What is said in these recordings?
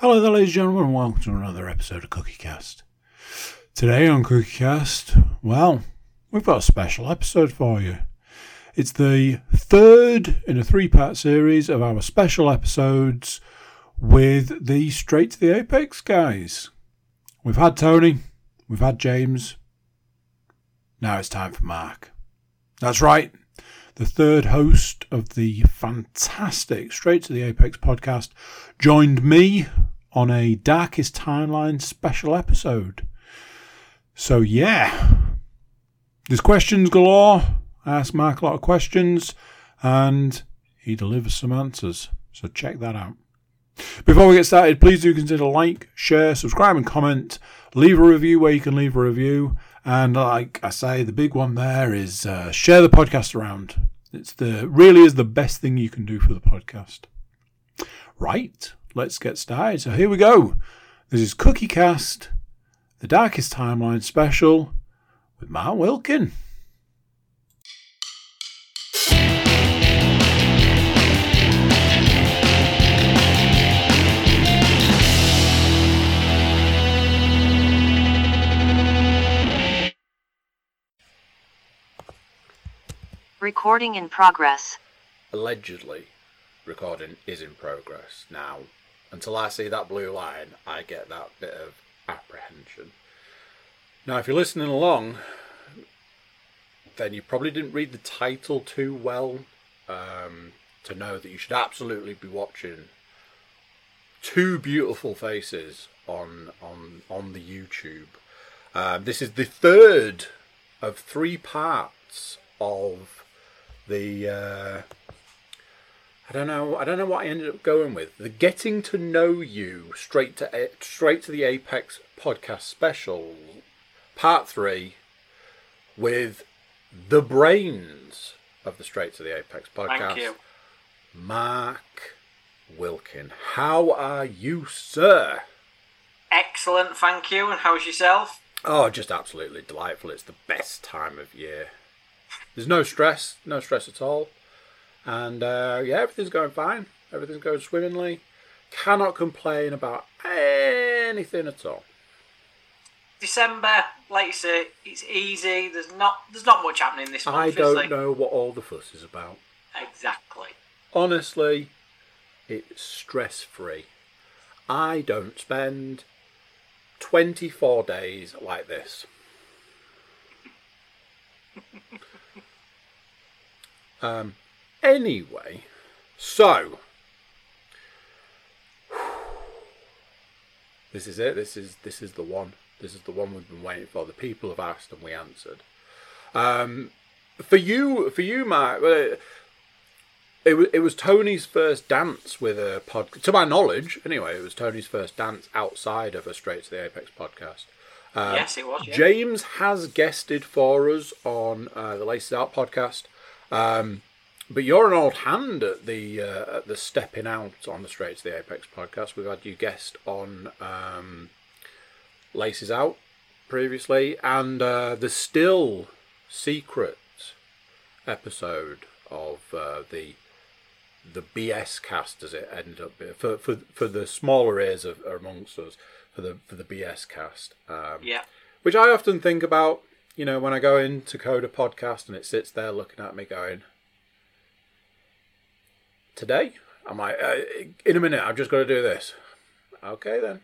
Hello there, ladies and gentlemen, and welcome to another episode of Cookie Cast. Today on Cookie Cast, well, we've got a special episode for you. It's the third in a three part series of our special episodes with the Straight to the Apex guys. We've had Tony, we've had James, now it's time for Mark. That's right, the third host of the fantastic Straight to the Apex podcast, joined me on a Darkest Timeline special episode. So, yeah, there's questions galore. I asked Mark a lot of questions and he delivers some answers. So, check that out. Before we get started, please do consider like, share, subscribe, and comment. Leave a review where you can leave a review. And like I say, the big one there is uh, share the podcast around. It's the really is the best thing you can do for the podcast. Right, let's get started. So here we go. This is Cookie Cast, the Darkest Timeline special with Mark Wilkin. Recording in progress. allegedly recording is in progress now. Until I see that blue line, I get that bit of apprehension. Now, if you're listening along, then you probably didn't read the title too well um, to know that you should absolutely be watching two beautiful faces on on on the YouTube. Um, this is the third of three parts of the uh, I don't know I don't know what I ended up going with the getting to know you straight to straight to the Apex podcast special part 3 with the brains of the straight to the Apex podcast Thank you. Mark Wilkin how are you sir Excellent, thank you. And how's yourself? Oh, just absolutely delightful. It's the best time of year. There's no stress, no stress at all. And uh, yeah, everything's going fine. Everything's going swimmingly. Cannot complain about anything at all. December, like you say, it's easy. There's not there's not much happening this month. I don't know what all the fuss is about. Exactly. Honestly, it's stress free. I don't spend 24 days like this. um, anyway, so this is it. This is this is the one. This is the one we've been waiting for. The people have asked and we answered. Um, for you, for you, Mark. uh, it was, it was Tony's first dance with a pod. To my knowledge, anyway, it was Tony's first dance outside of a Straight to the Apex podcast. Uh, yes, it was. Yeah. James has guested for us on uh, the Laces Out podcast, um, but you're an old hand at the uh, at the stepping out on the Straight to the Apex podcast. We've had you guest on um, Laces Out previously, and uh, the still secret episode of uh, the the BS cast, as it ended up being, for for for the smaller ears of amongst us, for the for the BS cast. Um, yeah. which I often think about, you know, when I go into a podcast and it sits there looking at me going, today? I'm like, uh, in a minute, I've just got to do this. Okay then.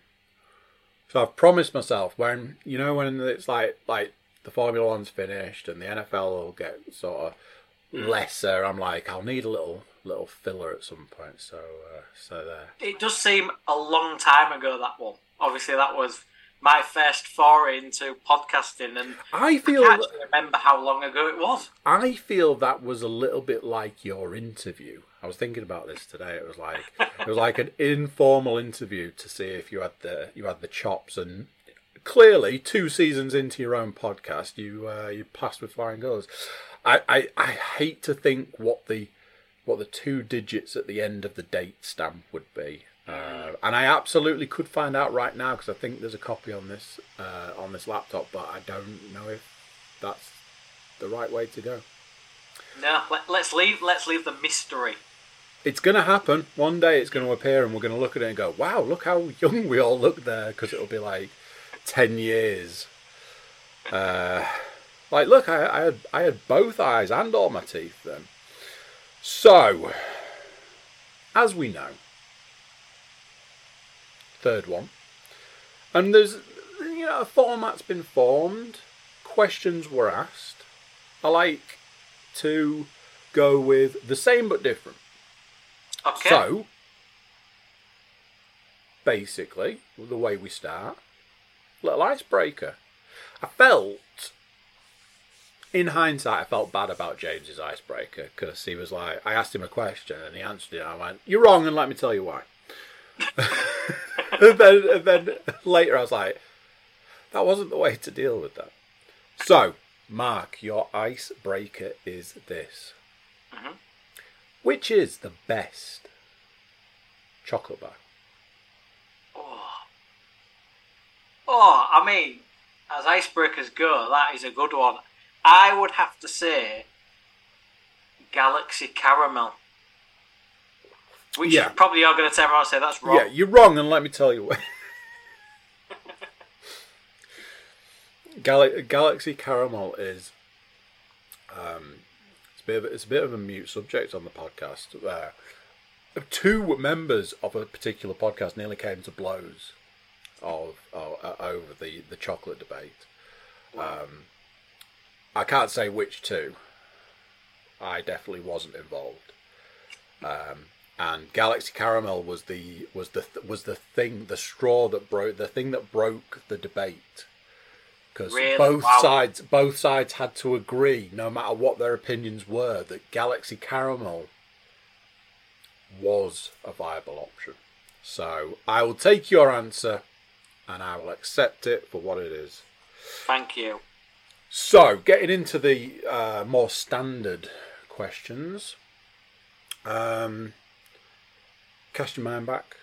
So I've promised myself when, you know, when it's like, like the Formula One's finished and the NFL will get sort of lesser, I'm like, I'll need a little, little filler at some point. So, uh, so there. It does seem a long time ago that one. Obviously, that was my first foray into podcasting, and I I feel, can't actually remember how long ago it was. I feel that was a little bit like your interview. I was thinking about this today. It was like it was like an informal interview to see if you had the you had the chops. And clearly, two seasons into your own podcast, you uh, you passed with flying colours. I, I I hate to think what the what the two digits at the end of the date stamp would be. Uh, and I absolutely could find out right now because I think there's a copy on this uh, on this laptop, but I don't know if that's the right way to go. No, let, let's leave. Let's leave the mystery. it's going to happen. One day it's going to appear and we're going to look at it and go, wow, look how young we all look there because it'll be like 10 years. Uh, like, look, I, I, had, I had both eyes and all my teeth then. So, as we know, third one. And there's, you know, a format's been formed, questions were asked. I like to go with the same but different. Okay. So, basically, the way we start, little icebreaker. I felt, in hindsight, I felt bad about James's icebreaker because he was like, I asked him a question and he answered it. And I went, "You're wrong," and let me tell you why. and, then, and then later, I was like, that wasn't the way to deal with that. So, Mark, your icebreaker is this. Mhm. Which is the best chocolate bar? Oh. oh, I mean, as icebreakers go, that is a good one. I would have to say Galaxy Caramel. Which Yeah. you probably are going to turn around and say that's wrong. Yeah, you're wrong, and let me tell you why. Gal- Galaxy Caramel is um, it's a bit of, it's a bit of a mute subject on the podcast. Uh, two members of a particular podcast nearly came to blows of, of uh, over the the chocolate debate. Um, I can't say which two. I definitely wasn't involved. Um, and Galaxy Caramel was the was the was the thing the straw that broke the thing that broke the debate because Really? both Wow. sides both sides had to agree no matter what their opinions were that Galaxy Caramel was a viable option. So I will take your answer and I will accept it for what it is. Thank you. So, getting into the uh, more standard questions. Um, cast your mind back.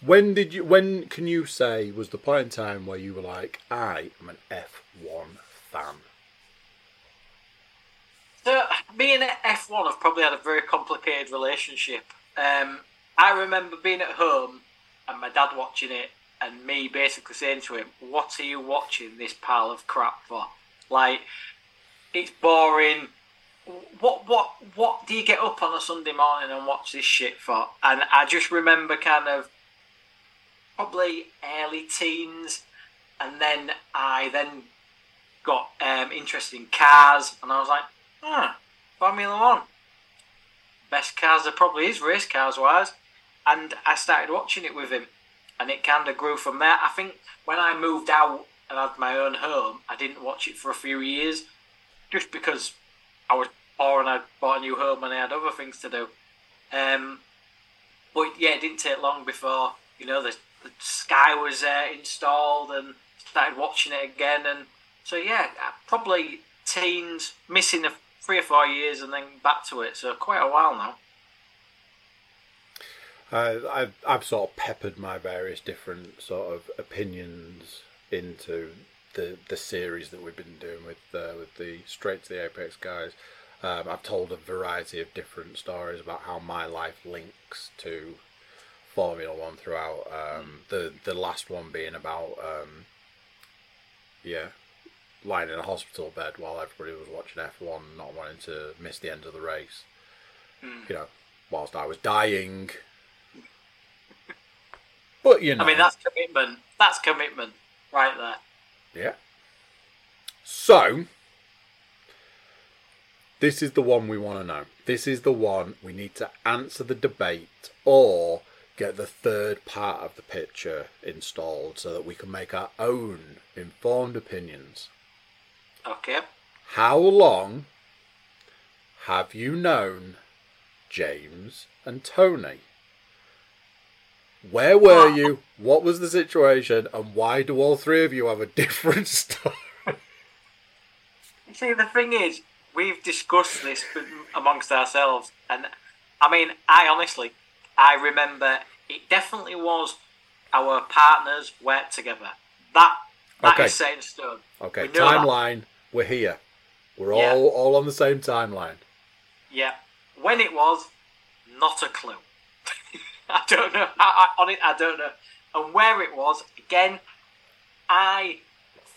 When did you? When can you say was the point in time where you were like, I am an F one fan? So, me and F1 have probably had a very complicated relationship. Um, I remember being at home and my dad watching it, and me basically saying to him, What are you watching this pile of crap for? Like, it's boring. What what what do you get up on a Sunday morning and watch this shit for? And I just remember kind of probably early teens, and then I then got um, interested in cars, and I was like, ah, Formula One. Best cars there probably is, race cars wise. And I started watching it with him, and it kind of grew from there. I think when I moved out and had my own home, I didn't watch it for a few years, just because I was poor and I bought a new home and I had other things to do. Um, but yeah, it didn't take long before you know the, the Sky was uh, installed and started watching it again. And so yeah, uh, probably teens, missing a, three or four years and then back to it. So quite a while now. I, I've, I've sort of peppered my various different sort of opinions into the the series that we've been doing with uh, with the Straight to the Apex guys. Um, I've told a variety of different stories about how my life links to Formula One throughout. Um, the the last one being about um, yeah, lying in a hospital bed while everybody was watching F one, not wanting to miss the end of the race. You know, whilst I was dying. But you know, I mean, that's commitment. That's commitment right there. Yeah. So, this is the one we want to know. This is the one we need to answer the debate or get the third part of the picture installed so that we can make our own informed opinions. Okay. How long have you known James and Tony? Where were you? What was the situation? And why do all three of you have a different story? You see, the thing is, we've discussed this amongst ourselves, and I mean, I honestly, I remember it definitely was our partners worked together. That that is Okay. set in stone. Okay, We know that. timeline. We're here. We're Yeah. all all on the same timeline. Yeah. When it was, Not a clue. I don't know. I, I, on it, I don't know. And where it was, again, I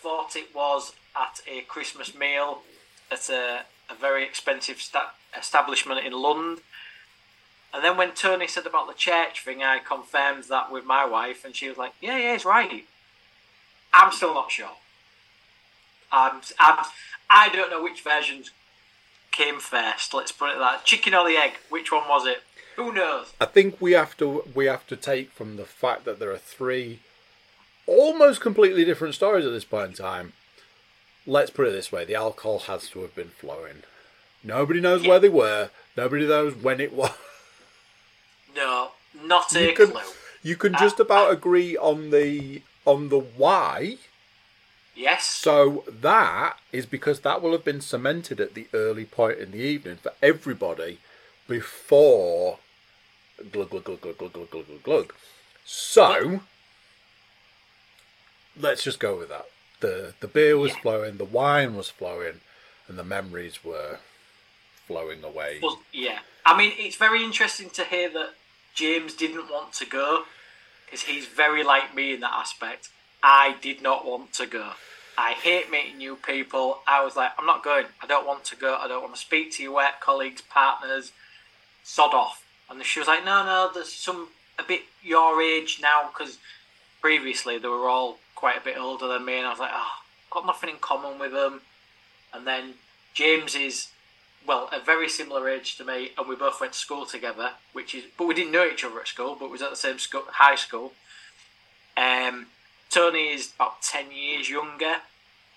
thought it was at a Christmas meal at a, a very expensive sta- establishment in London. And then when Tony said about the church thing, I confirmed that with my wife, and she was like, "Yeah, yeah, it's right." I'm still not sure. I'm, I'm, I don't know which versions came first. Let's put it that chicken or the egg. Which one was it? Who knows? I think we have to we have to take from the fact that there are three almost completely different stories at this point in time. Let's put it this way: the alcohol has to have been flowing. Nobody knows where they were. Nobody knows when it was. No, not a You can, clue. you can uh, just uh, about agree on the on the why. Yes. So that is because that will have been cemented at the early point in the evening for everybody before glug glug glug glug glug glug glug glug glug. So let's just go with that. The the beer was Yeah. flowing, the wine was flowing, and the memories were flowing away. Well, yeah. I mean, it's very interesting to hear that James didn't want to go because he's very like me in that aspect. I did not want to go. I hate meeting new people. I was like, I'm not going. I don't want to go. I don't want to speak to your work colleagues, partners. Sod off. And she was like, No, no. There's some a bit your age now because previously they were all quite a bit older than me, and I was like, Oh, got nothing in common with them. And then James is well, a very similar age to me, and we both went to school together. Which is, but we didn't know each other at school, but was at the same school, high school. Um, Tony is about ten years younger,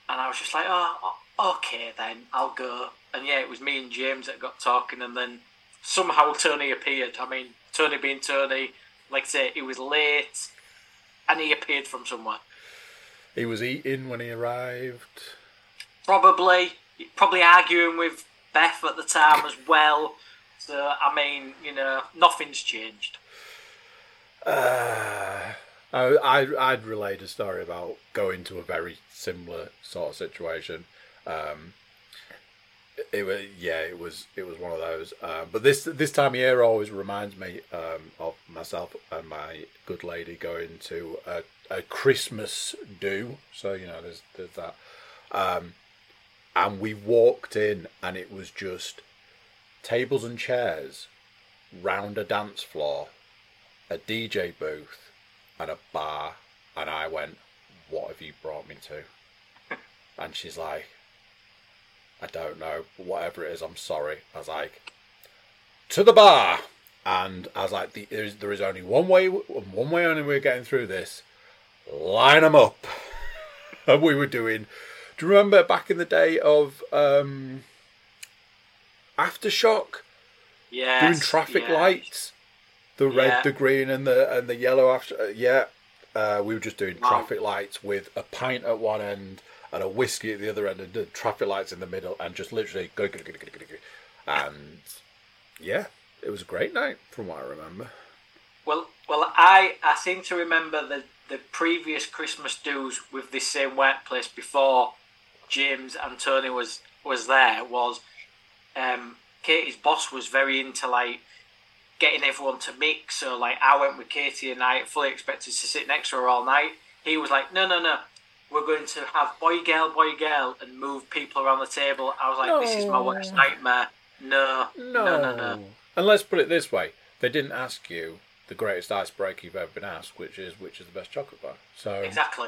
and I was just like, oh, okay then, I'll go. And yeah, it was me and James that got talking, and then somehow Tony appeared. I mean, Tony being Tony, like I say, he was late, and he appeared from somewhere. He was eating when he arrived. probably probably arguing with Beth at the time as well. So I mean, you know, nothing's changed. Uh, I, I'd relayed a story about going to a very similar sort of situation. Um, it was yeah, it was it was one of those. Um, but this this time of year always reminds me um, of myself and my good lady going to a, a Christmas do. So you know, there's there's that. Um, and we walked in, and it was just tables and chairs round a dance floor a DJ booth and a bar, and I went, "What have you brought me to?" and she's like, "I don't know, whatever it is, I'm sorry." I was like, "To the bar," and I was like, there, is, "There is only one way, one way only we're getting through this. Line them up." and we were doing. Do you remember back in the day of um, aftershock? Yeah, doing traffic lights, the red, Yeah. the green, and the and the yellow. After uh, yeah, uh, we were just doing Wow. traffic lights with a pint at one end and a whiskey at the other end, and the traffic lights in the middle, and just literally go go go go go go. And yeah, it was a great night from what I remember. Well, well, I I seem to remember the the previous Christmas dues with this same workplace before James and Tony was was there was um, Katie's boss was very into like getting everyone to mix. So like I went with Katie and I fully expected to sit next to her all night. He was like, no, no, no. We're going to have boy, girl, boy, girl, and move people around the table. I was like, this is my worst nightmare. No, no, no, no. And let's put it this way: they didn't ask you the greatest icebreaker you've ever been asked, which is which is the best chocolate bar. So Exactly.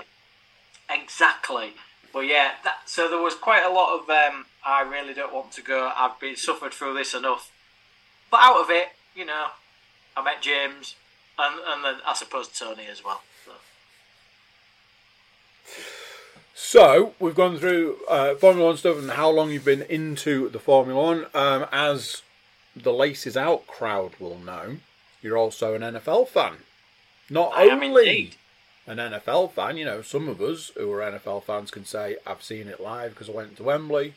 Exactly. But yeah, that, so there was quite a lot of um, I really don't want to go. I've been suffered through this enough. But out of it, you know, I met James and, and then I suppose Tony as well. So. We've gone through uh, Formula One stuff and how long you've been into the Formula One. Um, as the Laces Out crowd will know, you're also an NFL fan. Not I only an NFL fan, you know, some of us who are NFL fans can say I've seen it live because I went to Wembley.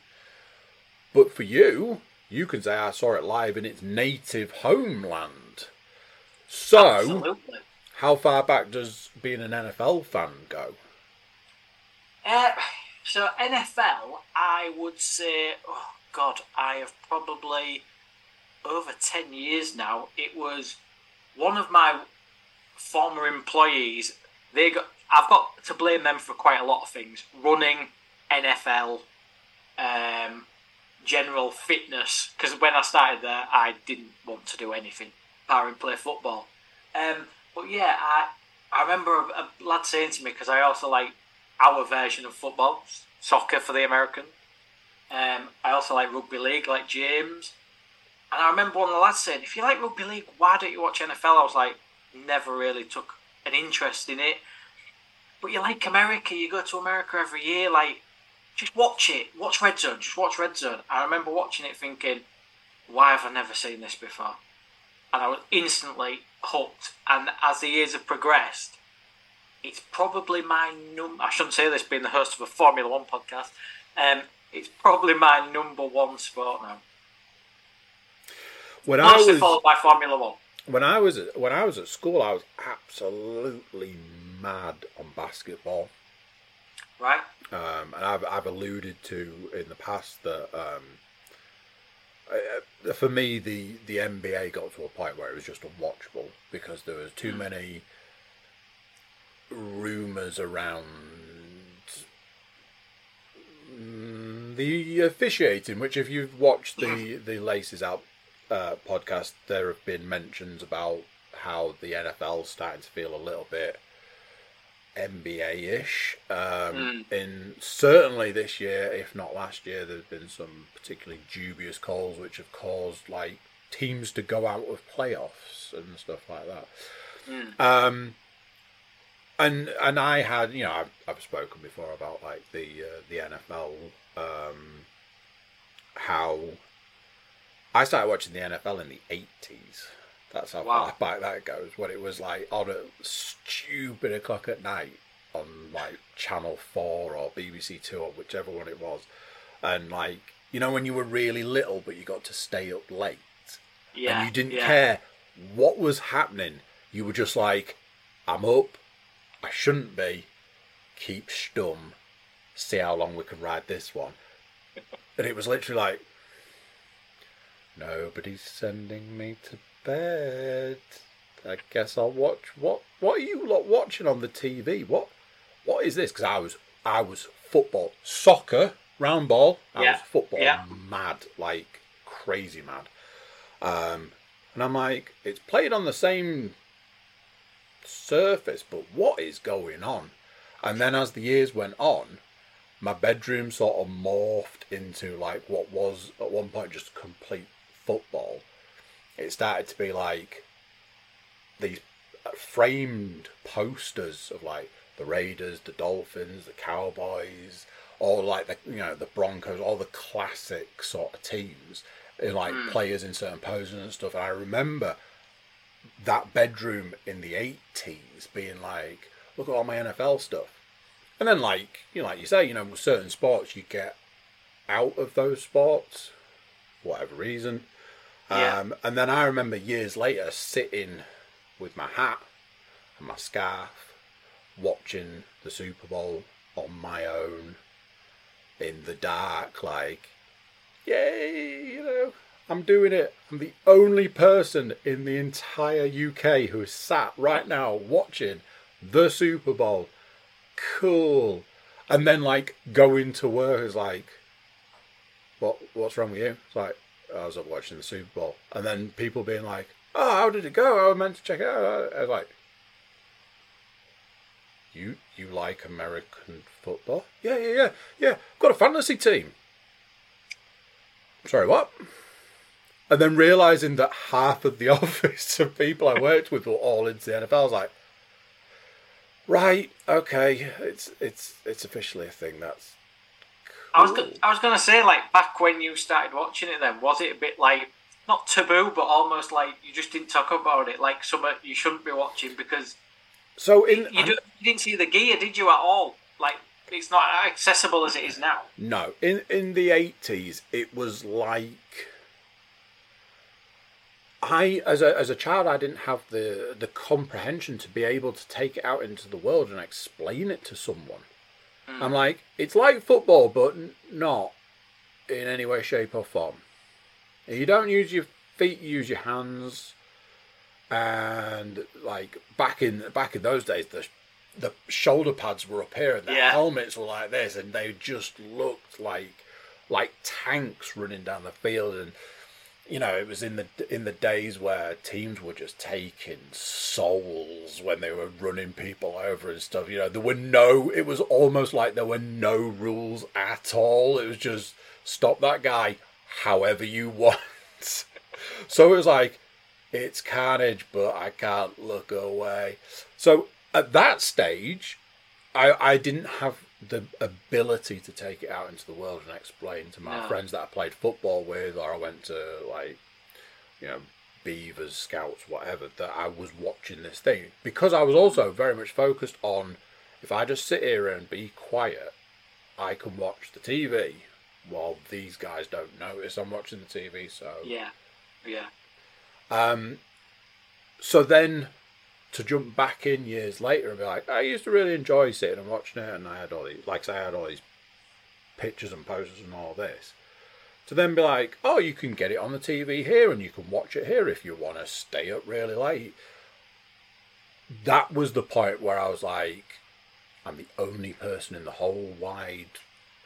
But for you, you can say I saw it live in its native homeland. So, Absolutely. how far back does being an NFL fan go? Uh, so NFL, I would say, oh God, I have probably over 10 years now. It was one of my former employees. They got, I've got to blame them for quite a lot of things running, NFL, um, general fitness. Because when I started there, I didn't want to do anything apart from play football. Um, but yeah, I, I remember a, a lad saying to me, because I also like our version of football, soccer for the American. Um, I also like rugby league, like James. And I remember one of the lads saying, if you like rugby league, why don't you watch NFL? I was like, never really took an interest in it. But you like America, you go to America every year, like, just watch it. Watch Red Zone, just watch Red Zone. I remember watching it thinking, why have I never seen this before? And I was instantly hooked. And as the years have progressed, it's probably my num. I shouldn't say this being the host of a Formula One podcast. Um, it's probably my number one sport now. When I Mostly was followed by Formula One. when I was at, when I was at school, I was absolutely mad on basketball. Right? Um, and I've, I've alluded to in the past that um, uh, for me the, the NBA got to a point where it was just unwatchable because there was too many rumors around mm, the officiating. Which, if you've watched the the Laces Out uh, podcast, there have been mentions about how the NFL starting to feel a little bit NBA-ish. Um, In certainly this year, if not last year, there's been some particularly dubious calls which have caused like teams to go out of playoffs and stuff like that. Um, and and I had you know I've, I've spoken before about like the uh, the NFL um, how I started watching the NFL in the eighties. That's how Wow. far back that goes. When it was like on a stupid o'clock at night on like Channel Four or BBC Two or whichever one it was, and like you know when you were really little but you got to stay up late Yeah. and you didn't yeah. care what was happening. You were just like, I'm up. I shouldn't be. Keep stum. See how long we can ride this one. And it was literally like, nobody's sending me to bed. I guess I'll watch. What? What are you lot watching on the TV? What? What is this? Because I was, I was football, soccer, round ball. I Yeah, was football yeah. mad, like crazy mad. Um, and I'm like, it's played on the same surface, but what is going on? And then as the years went on, my bedroom sort of morphed into like what was at one point just complete football. It started to be like these uh, framed posters of like the Raiders, the Dolphins, the Cowboys, all like the you know the Broncos, all the classic sort of teams, and like hmm. players in certain poses and stuff. And I remember that bedroom in the eighties being like, look at all my NFL stuff. And then like you know, like you say, you know, with certain sports you get out of those sports, whatever reason. Yeah. Um, and then I remember years later sitting with my hat and my scarf, watching the Super Bowl on my own in the dark, like, yay, you know, I'm doing it. I'm the only person in the entire UK who is sat right now watching the Super Bowl. Cool. And then like going to work is like, what what's wrong with you? It's like I was up watching the Super Bowl, and then people being like, "Oh, how did it go? I was meant to check it out." I was like, "You you like American football? Yeah, yeah, yeah, yeah. I've Got a fantasy team. Sorry, what?" And then realizing that half of the office of people I worked with were all into the NFL, I was like, "Right, okay, it's it's it's officially a thing. That's I was, go- I was going to say, like, back when you started watching it, then, was it a bit like, not taboo, but almost like you just didn't talk about it, like something you shouldn't be watching because so in you, you didn't see the gear, did you, at all? Like, it's not accessible as it is now. No, in in the eighties, it was like I, as a as a child, I didn't have the the comprehension to be able to take it out into the world and explain it to someone. Hmm. I'm like, it's like football, but n- not in any way, shape, or form. You don't use your feet, you use your hands, and like back in back in those days, the the shoulder pads were up here, and the Yeah. helmets were like this, and they just looked like like tanks running down the field, and you know it was in the in the days where teams were just taking souls when they were running people over and stuff. You know there were no. It was almost like there were no rules at all. It was just stop that guy however you want. so it was like it's carnage, but I can't look away. So at that stage, I I didn't have the ability to take it out into the world and explain to my No. friends that I played football with, or I went to like, you know, Beavers, Scouts, whatever, that I was watching this thing because I was also very much focused on if I just sit here and be quiet, I can watch the TV while these guys don't notice I'm watching the TV. So Yeah, yeah, um, so then to jump back in years later and be like, I used to really enjoy sitting and watching it, and I had all these, like, I had all these pictures and posters and all this. To then be like, oh, you can get it on the TV here, and you can watch it here if you want to stay up really late. That was the point where I was like, I'm the only person in the whole wide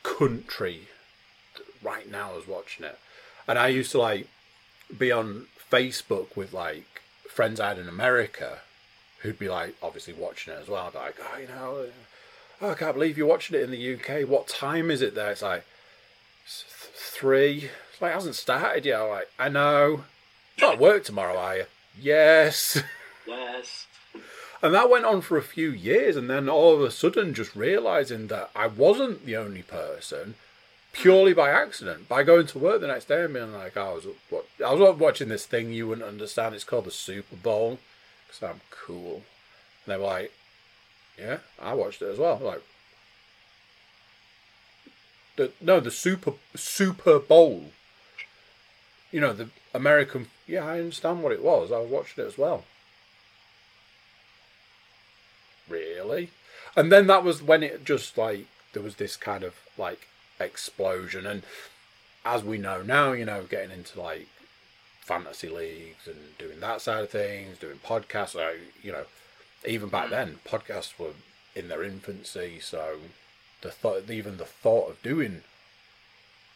country right now is watching it. And I used to like be on Facebook with like friends I had in America who'd be like obviously watching it as well. Like, oh, you know, oh, I can't believe you're watching it in the UK. What time is it there? It's like "It's th- three. It's like it hasn't started yet. I'm like, I know. You're not at work tomorrow, are you? Yes. yes, And that went on for a few years, and then all of a sudden, just realizing that I wasn't the only person, purely by accident, by going to work the next day and being like, I was what I was watching this thing you wouldn't understand. It's called the Super Bowl because I'm cool. And they were like, Yeah, I watched it as well. Like, the no, the Super Super Bowl. You know the American. Yeah, I understand what it was. I was watching it as well really and then that was when it just like there was this kind of like explosion and as we know now you know getting into like fantasy leagues and doing that side of things doing podcasts. Like, you know even back then podcasts were in their infancy. So the thought even the thought of doing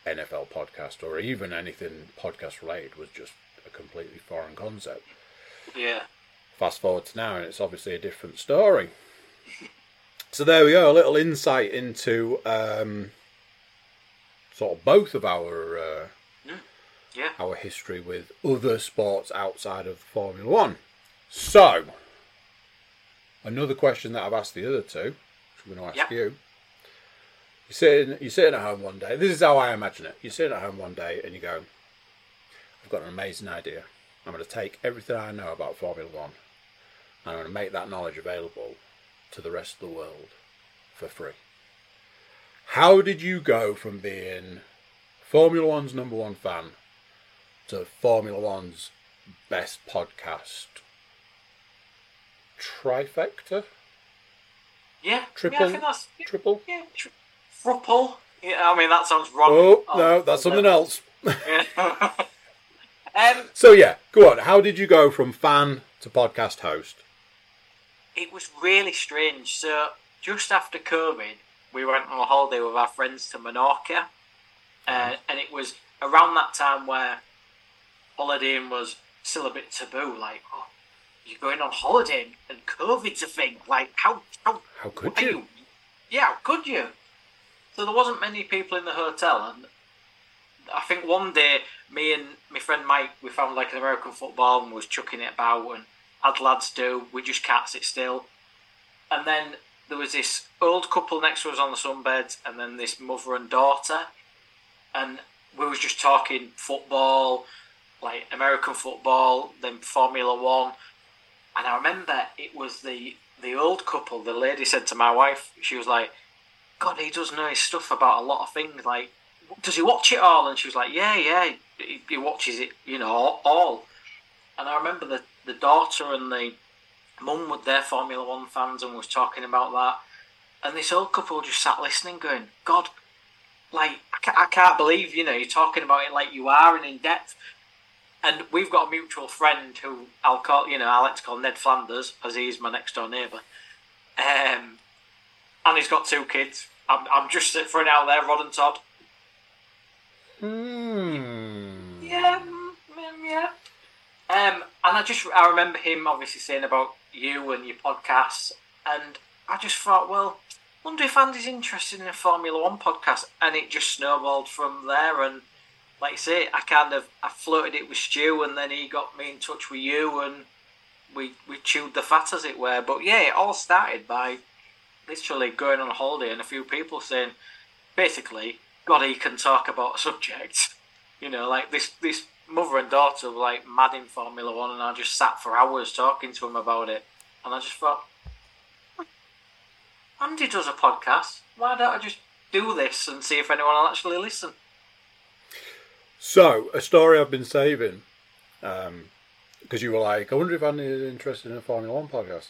NFL podcast or even anything podcast related was just a completely foreign concept. Yeah, fast forward to now and it's obviously a different story. So there we go a little insight into um, sort of both of our uh, yeah. our history with other sports outside of formula one. So another question that i've asked the other two which i'm going to ask Yep. you. You're sitting, you're sitting at home one day. This is how i imagine it. You're sitting at home one day and you go i've got an amazing idea. I'm going to take everything i know about formula one and i'm going to make that knowledge available to the rest of the world for free. How did you go from being formula one's number one fan to Formula One's best podcast trifecta, Yeah, Triple- Yeah, I think that's triple. yeah, tri- thruple. Yeah, I mean that sounds wrong. Oh no, that's something else. Yeah. um, So yeah, go on. How did you go from fan to podcast host? it was really strange. So just after COVID, we went on a holiday with our friends to Menorca, uh, and it was around that time where holidaying was still a bit taboo. Like, oh, you're going on holiday and COVID's a thing. Like, how how How could are you? Yeah, how could you? So there wasn't many people in the hotel, and I think one day me and my friend Mike we found like an American football and was chucking it about, and as lads do, we just can't sit still. And then there was this old couple next to us on the sunbed, and then this mother and daughter, and we was just talking football, like American football, then Formula One, and I remember it was the the old couple. The lady said to my wife, she was like, "God, he does know his stuff about a lot of things. Like, does he watch it all?" And she was like, "Yeah, yeah, he, he watches it, you know, all." And I remember the the daughter and the mum were their Formula One fans and was talking about that. And this old couple just sat listening, going, "God, like I can't believe you know you're talking about it like you are and in depth." And we've got a mutual friend who I'll call, you know, I like to call Ned Flanders, as he's my next door neighbour. Um, and he's got two kids. I'm, I'm just throwing out there, Rod and Todd. Hmm. Yeah, mm, mm, yeah. Um, and I just I remember him obviously saying about you and your podcasts, and I just thought, well, wonder if Andy's interested in a Formula One podcast, and it just snowballed from there. And like you say, I kind of I floated it with Stu, and then he got me in touch with you, and we we chewed the fat as it were. But yeah, it all started by literally going on a holiday and a few people saying, basically, God, he can talk about a subject. You know, like this this mother and daughter were like mad in Formula One, and I just sat for hours talking to them about it, and I just thought, Andy does a podcast. Why don't I just do this and see if anyone will actually listen? So, a story I've been saving, because you were like, I wonder if is interested in a Formula One podcast.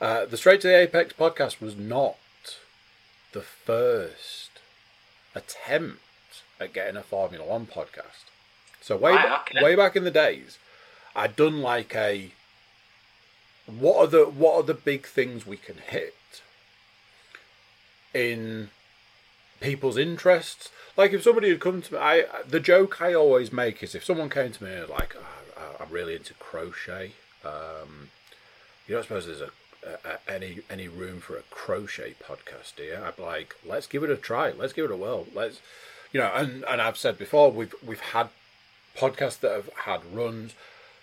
Uh, the Straight to the Apex podcast was not the first attempt at getting a Formula One podcast. So way ba- way back in the days, I'd done like a what are the what are the big things we can hit in people's interests. Like if somebody had come to me, I the joke I always make is if someone came to me and was like, oh, I'm really into crochet. Um, you don't suppose there's a, a, any any room for a crochet podcast, do you? I'd be like, let's give it a try. Let's give it a whirl. Let's, you know, and and I've said before, we've we've had podcasts that have had runs.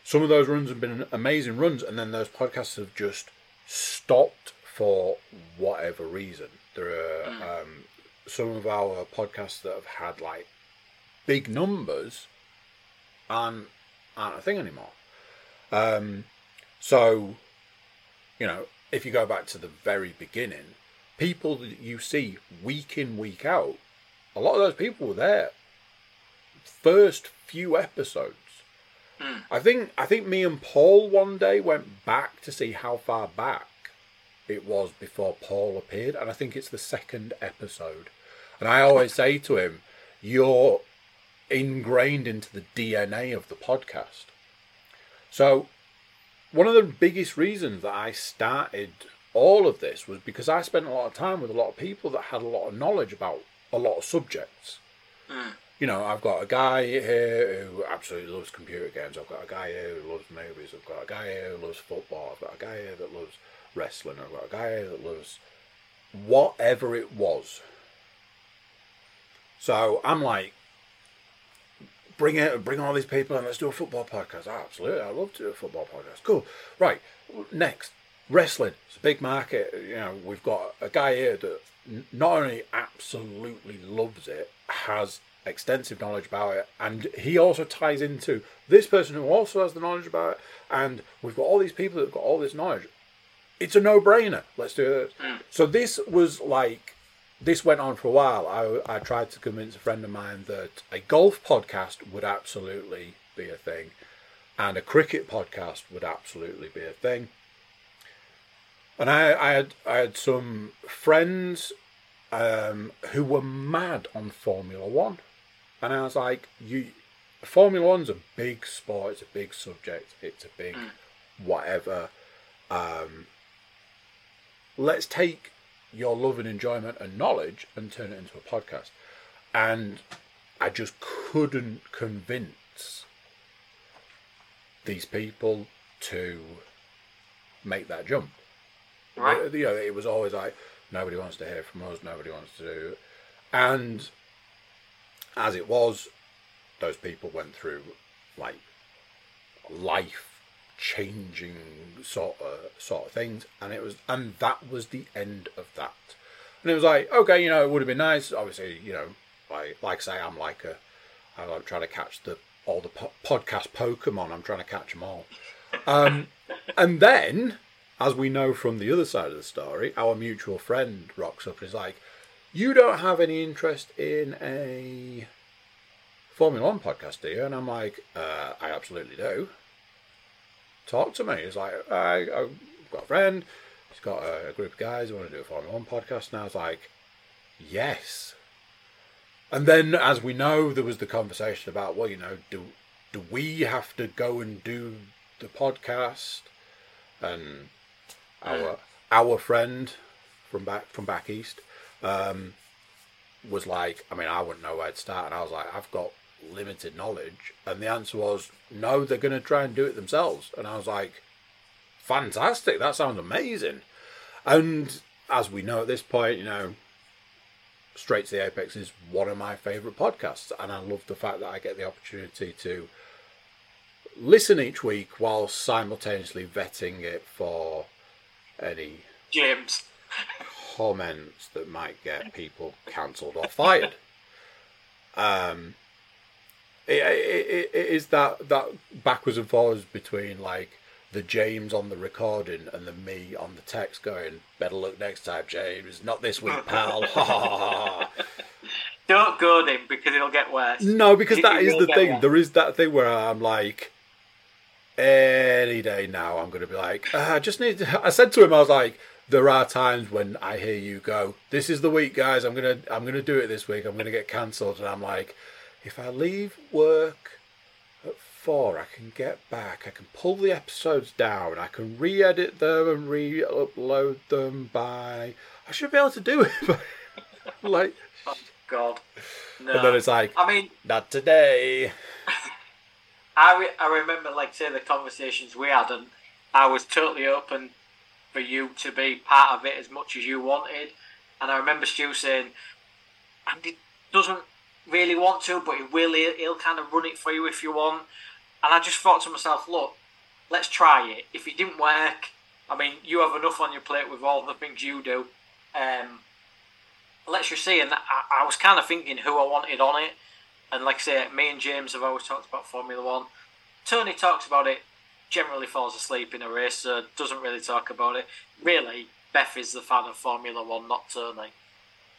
Some of those runs have been amazing runs, and then those podcasts have just stopped for whatever reason. There are um, some of our podcasts that have had like big numbers and aren't a thing anymore. Um, so, you know, if you go back to the very beginning, people that you see week in, week out, a lot of those people were there first few episodes. I think I think me and Paul one day went back to see how far back it was before Paul appeared, and I think it's the second episode. And I always say to him, "You're ingrained into the DNA of the podcast." So, one of the biggest reasons that I started all of this was because I spent a lot of time with a lot of people that had a lot of knowledge about a lot of subjects. Mm. You know, I've got a guy here who absolutely loves computer games. I've got a guy here who loves movies. I've got a guy here who loves football. I've got a guy here that loves wrestling. Got a guy that loves whatever it was. So I'm like, bring it, bring all these people and let's do a football podcast. Oh, absolutely, I love to do a football podcast. Cool. Right. Next, wrestling. It's a big market. You know, we've got a guy here that not only absolutely loves it, has extensive knowledge about it, and he also ties into this person who also has the knowledge about it. And we've got all these people that've got all this knowledge. It's a no-brainer. Let's do this. So this was like this went on for a while. I, I tried to convince a friend of mine that a golf podcast would absolutely be a thing, and a cricket podcast would absolutely be a thing. And I, I had I had some friends um, who were mad on Formula One, and I was like, "You, Formula One's a big sport. It's a big subject. It's a big whatever. Um, let's take your love and enjoyment and knowledge and turn it into a podcast. And I just couldn't convince these people to make that jump. Right. You know, it was always like nobody wants to hear from us, nobody wants to do. And as it was, those people went through like life changing sort of sort of things. And it was and that was the end of that. And it was like okay you know it would have been nice. Obviously you know like like I say i'm like a i like trying to catch the all the po- podcast pokemon. I'm trying to catch them all. Um and then as we know from the other side of the story our mutual friend rocks up and is like you don't have any interest in a formula one podcast do you? And i'm like uh, i absolutely do talk to me. He's like, I, I've got a friend. He's got a group of guys who want to do a Formula One podcast. And I was like, yes. And then, as we know, there was the conversation about, well, you know, do do we have to go and do the podcast? And our our friend from back from back east um, was like, I mean, I wouldn't know where to start, and I was like, I've got limited knowledge, and the answer was no, they're going to try and do it themselves, and I was like, fantastic, that sounds amazing, and as we know at this point, you know, Straight to the Apex is one of my favourite podcasts, and I love the fact that I get the opportunity to listen each week while simultaneously vetting it for any James. comments that might get people cancelled or fired. Um, it, it, it is that that backwards and forwards between like the James on the recording and the me on the text going, better look next time, James. Not this week, pal. Don't go him because it'll get worse. no, because It- that is the thing. worse. There is that thing where I'm like, any day now, I'm going to be like, "Ah, I just need. To, I said to him, I was like, there are times when I hear you go, "This is the week, guys. I'm gonna, I'm gonna do it this week. I'm gonna get cancelled," and I'm like, if I leave work at four, I can get back. I can pull the episodes down. I can re-edit them and re-upload them by. I should be able to do it. but, like, oh, God. No. and then it's like, I mean, not today. I, re- I remember, like, say, the conversations we had, and I was totally open for you to be part of it as much as you wanted. And I remember Stu saying, Andy doesn't really want to, but he will. He'll, he'll kind of run it for you if you want. And I just thought to myself, look, let's try it. If it didn't work, I mean, you have enough on your plate with all the things you do. Um, let's just see. And I, I was kind of thinking who I wanted on it. And like I say, me and James have always talked about Formula One. Tony talks about it, generally falls asleep in a race, so doesn't really talk about it. Really, Beth is the fan of Formula One, not Tony.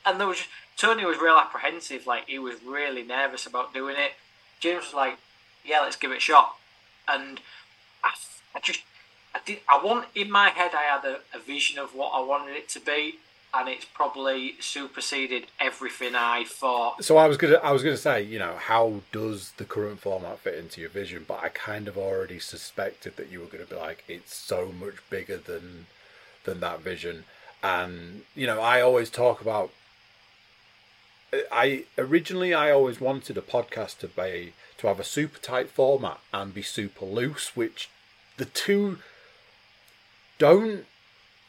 And there was Tony was real apprehensive, like he was really nervous about doing it. James was like, "Yeah, let's give it a shot." And I, I just, I did, I want in my head, I had a, a vision of what I wanted it to be, and it's probably superseded everything I thought. So I was gonna, I was gonna say, you know, how does the current format fit into your vision? But I kind of already suspected that you were gonna be like, it's so much bigger than than that vision. And you know, I always talk about. I originally I always wanted a podcast to be to have a super tight format and be super loose, which the two don't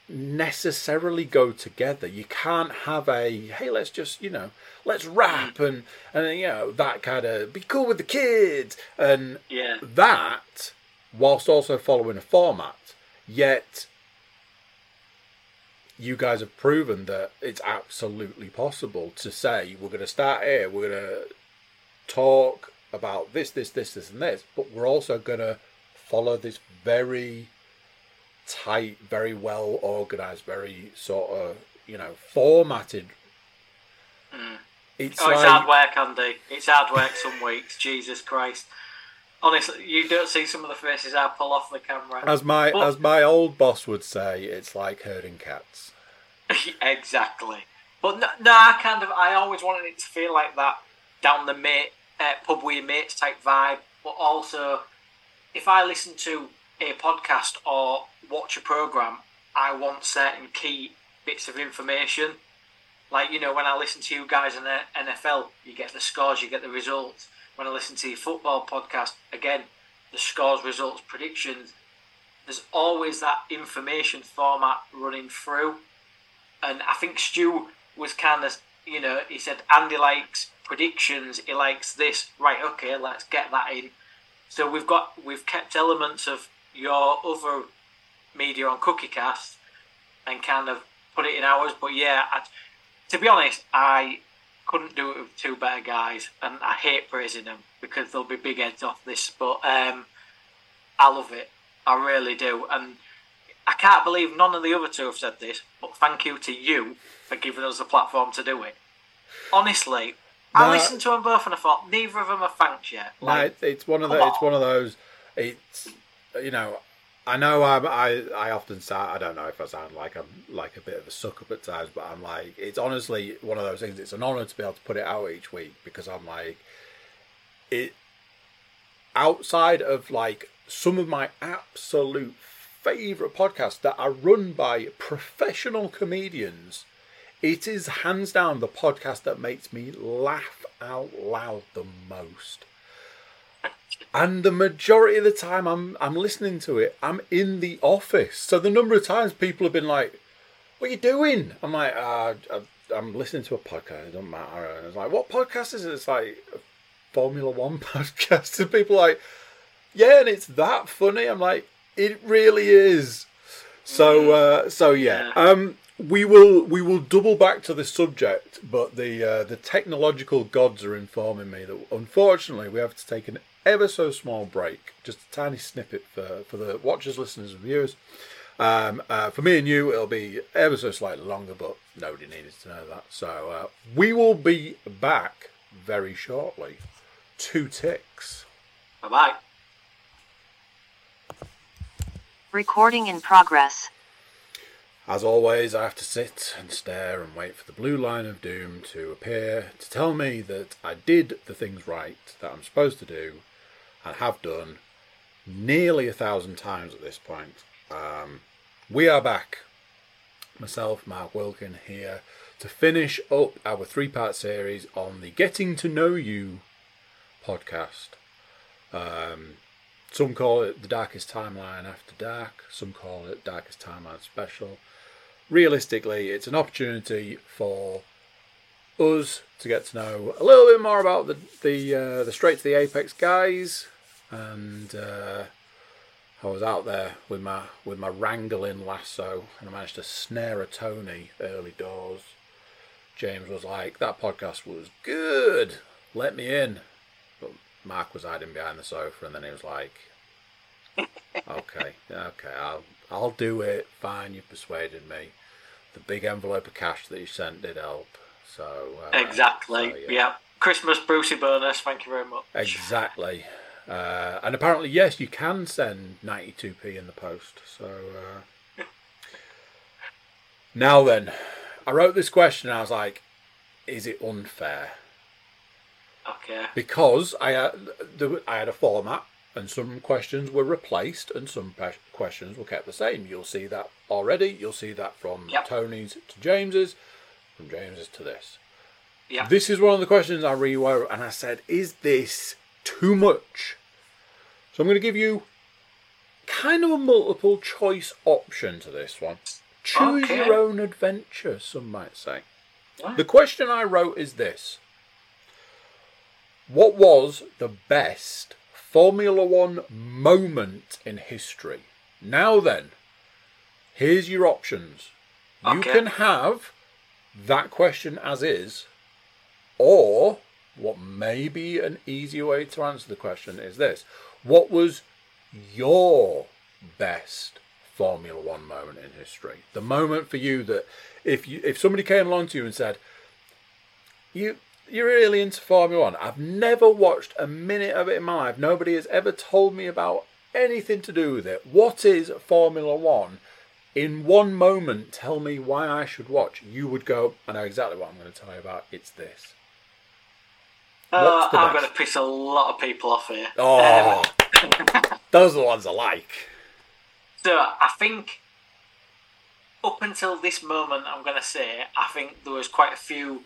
necessarily go together. You can't have a hey, let's just you know, let's rap and and you know that kind of be cool with the kids and Yeah. that whilst also following a format. Yet you guys have proven that it's absolutely possible to say we're going to start here, we're going to talk about this, this, this, this, and this, but we're also going to follow this very tight, very well organized, very sort of you know formatted. Mm. It's Oh, it's hard work, Andy. It's hard work some weeks. Jesus Christ. Honestly, you don't see some of the faces I pull off the camera. as my But- as my old boss would say, it's like herding cats. exactly. But no, no, I kind of, I always wanted it to feel like that down the mate, uh, pub with your mates type vibe. But also, if I listen to a podcast or watch a program, I want certain key bits of information. Like, you know, when I listen to you guys in the NFL, you get the scores, you get the results. When I listen to your football podcast, again, the scores, results, predictions. There's always that information format running through. And I think Stu was kind of, you know, he said Andy likes predictions, he likes this. Right, okay, let's get that in. So we've got, we've kept elements of your other media on Cookie Cast and kind of put it in ours. But yeah, I, to be honest, I couldn't do it with two better guys, and I hate praising them because they'll be big heads off this. But um, I love it, I really do, and I can't believe none of the other two have said this. But thank you to you for giving us the platform to do it. Honestly, I listened to them both and I thought neither of them are thanked yet. Like, it's, it's one of the, it's one of those. It's you know, I know I'm, I I often sound I don't know if I sound like I'm like a bit of a sucker at times, but I'm like it's honestly one of those things. It's an honor to be able to put it out each week because I'm like it. outside of like some of my absolute favorite podcasts that are run by professional comedians, it is hands down the podcast that makes me laugh out loud the most. And the majority of the time I'm I'm listening to it, I'm in the office. So the number of times people have been like, "What are you doing?" I'm like, uh, "I'm listening to a podcast. It doesn't matter." And it's like, "What podcast is it?" It's like a Formula One podcast. And people are like, "Yeah," and it's that funny. I'm like, "It really is." So uh, so yeah. Um, we will we will double back to the subject, but the uh, the technological gods are informing me that unfortunately we have to take an ever so small break, just a tiny snippet for for the watchers, listeners, and viewers. Um, uh, for me and you, it'll be ever so slightly longer, but nobody needed to know that. So uh, we will be back very shortly. Two ticks. Bye bye. Recording in progress. As always, I have to sit and stare and wait for the blue line of doom to appear to tell me that I did the things right that I'm supposed to do and have done nearly a thousand times at this point. Um, we are back. Myself, Mark Wilkin, here to finish up our three part series on the Getting to Know You podcast. Um, some call it the Darkest Timeline After Dark, some call it Darkest Timeline Special. Realistically, it's an opportunity for us to get to know a little bit more about the the uh, the Straight to the Apex guys, and uh, I was out there with my with my wrangling lasso, and I managed to snare a Tony early doors. James was like, "That podcast was good. Let me in." But Mark was hiding behind the sofa, and then he was like, "Okay, okay, I'll I'll do it. Fine, you persuaded me. The big envelope of cash that you sent did help. So uh, Exactly. so, yeah. Christmas Brucey bonus. Thank you very much. Exactly. Uh, and apparently, yes, you can send 92p in the post. So, uh... now then, I wrote this question and I was like, is it unfair? Okay. Because I had, the, I had a format and some questions were replaced and some questions were kept the same. You'll see that already. You'll see that from Yep. Tony's to James's, from James's to this. Yeah. This is one of the questions I rewrote, and I said, "Is this too much?" So I'm going to give you kind of a multiple choice option to this one. Choose Okay. your own adventure, some might say. What? The question I wrote is this: What was the best Formula One moment in history? Now then, here's your options. You can have that question as is, or what may be an easier way to answer the question is this What was your best Formula One moment in history? The moment for you that if you if somebody came along to you and said, You you're really into Formula One. I've never watched a minute of it in my life. Nobody has ever told me about anything to do with it. What is Formula One? In one moment, tell me why I should watch. You would go, I know exactly what I'm going to tell you about. It's this. Uh, I'm going to piss a lot of people off here. Oh, Um, those are the ones I like. So I think up until this moment, I'm going to say I think there was quite a few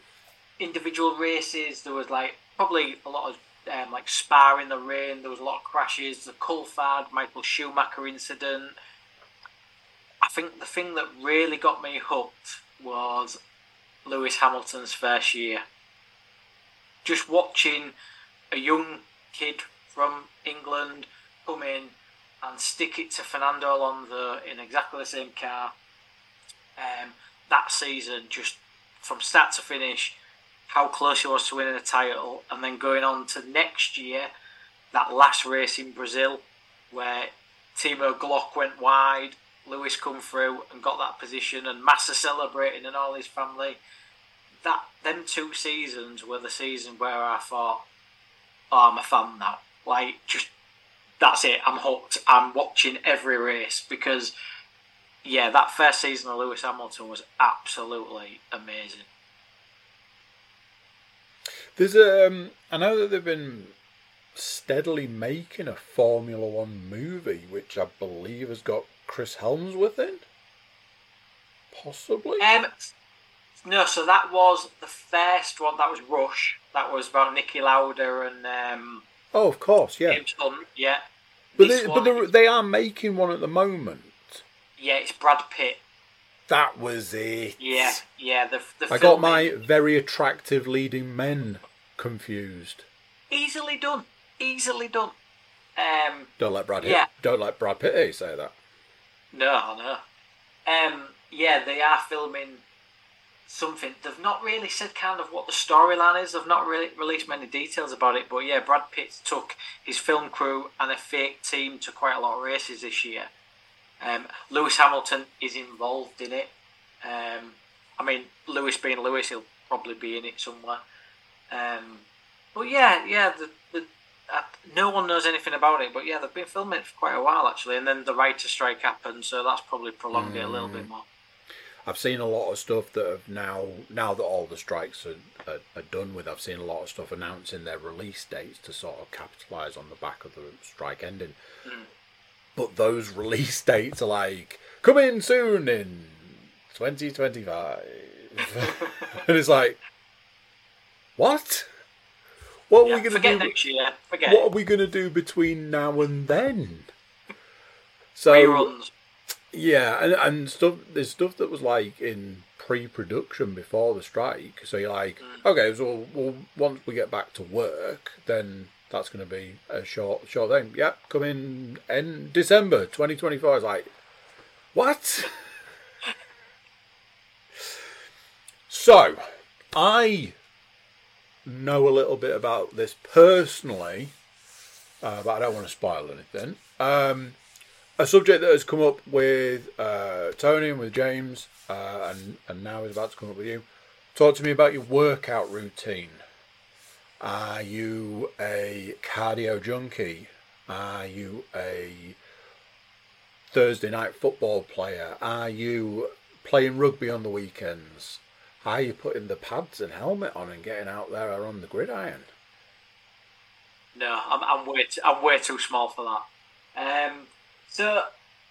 individual races. There was like probably a lot of um, like Spa in the rain. There was a lot of crashes. The Coulthard, Michael Schumacher incident. I think the thing that really got me hooked was Lewis Hamilton's first year. Just watching a young kid from England come in and stick it to Fernando Alonso in exactly the same car. Um, that season, just from start to finish, how close he was to winning a title, and then going on to next year, that last race in Brazil, where Timo Glock went wide, Lewis come through and got that position, and Massa celebrating and all his family. That them two seasons were the season where I thought, oh, I'm a fan now. Like just that's it. I'm hooked. I'm watching every race because, yeah, that first season of Lewis Hamilton was absolutely amazing. There's um, I know that they've been steadily making a Formula One movie, which I believe has got Chris Hemsworth in. Possibly. Um, no, so that was the first one. That was Rush. That was about Niki Lauda and um, oh, of course, yeah. James Hunt. Yeah. But they, but one they're- is- they are making one at the moment. yeah, it's Brad Pitt. That was it. Yeah, yeah. The the I got my very attractive leading men confused. easily done, easily done. Um, Don't let Brad. Yeah. Don't let Brad Pitt say that. no, no. Um, yeah, they are filming something. They've not really said kind of what the storyline is. They've not really released many details about it. But yeah, Brad Pitt took his film crew and a fake team to quite a lot of races this year. Um, Lewis Hamilton is involved in it. Um, I mean, Lewis being Lewis, he'll probably be in it somewhere. Um, but yeah, yeah, the, the, uh, no one knows anything about it. But yeah, they've been filming it for quite a while actually, and then the writer strike happened, so that's probably prolonged it a little bit more. I've seen a lot of stuff that have now, now that all the strikes are, are, are done with, I've seen a lot of stuff announcing their release dates to sort of capitalise on the back of the strike ending. Mm. But those release dates are like, come in soon in 2025. and it's like, what? What are Yeah, we going to do? next year. Forget What are we going to do between now and then? So reruns. Yeah, and, and stuff. There's stuff that was like in pre-production before the strike. So you're like, okay, so well, once we get back to work, then that's going to be a short, short thing. Yep, come in in December 2024. It's like, what? so, I know a little bit about this personally, uh, but I don't want to spoil anything. Um, a subject that has come up with uh, Tony and with James, uh, and and now is about to come up with you. Talk to me about your workout routine. Are you a cardio junkie? Are you a Thursday night football player? Are you playing rugby on the weekends? Are you putting the pads and helmet on and getting out there or on the gridiron? No, I'm, I'm way too, I'm way too small for that. Um, so,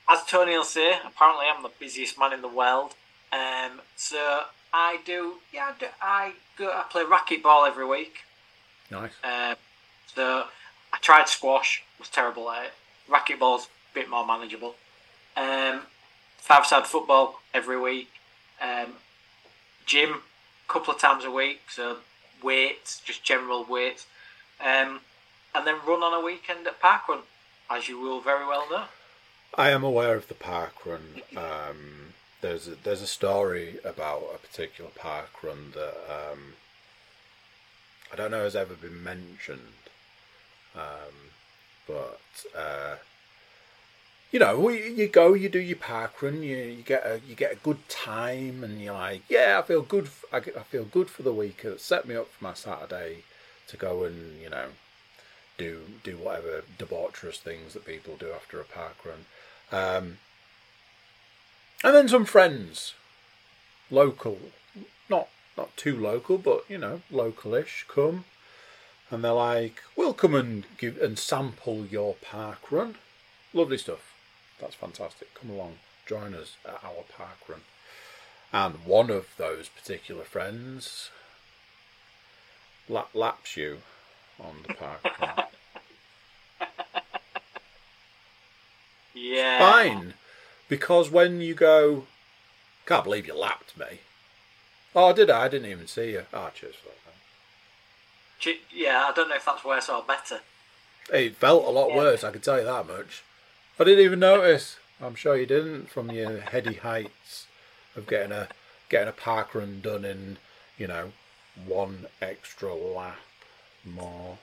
as Tony will say, apparently I'm the busiest man in the world. Um, so I do, yeah, I, do, I go, I play racquetball every week. Nice. Um, so I tried squash, was terrible at it. Racquetball's a bit more manageable. Um, five-side football every week. Um, gym a couple of times a week, so weights, just general weights. Um, and then run on a weekend at parkrun, as you will very well know. I am aware of the park run. Um, there's a, there's a story about a particular park run that um, I don't know has ever been mentioned, um, but uh, you know, we, you go, you do your park run, you, you get a you get a good time, and you're like, yeah, I feel good. I feel good for the week. It set me up for my Saturday to go and you know do do whatever debaucherous things that people do after a park run. Um, and then some friends, local, not not too local, but you know, localish, come, and they're like, "We'll come and give and sample your park run." Lovely stuff. That's fantastic. Come along, join us at our park run. And one of those particular friends lap, laps you on the park run. Yeah. fine. Because when you go, can't believe you lapped me. Oh, did I? I didn't even see you. Ah, cheers for that. Yeah, I don't know if that's worse or better. It felt a lot Yeah. worse, I can tell you that much. I didn't even notice. I'm sure you didn't from your heady heights of getting a getting a park run done in, you know, one extra lap more.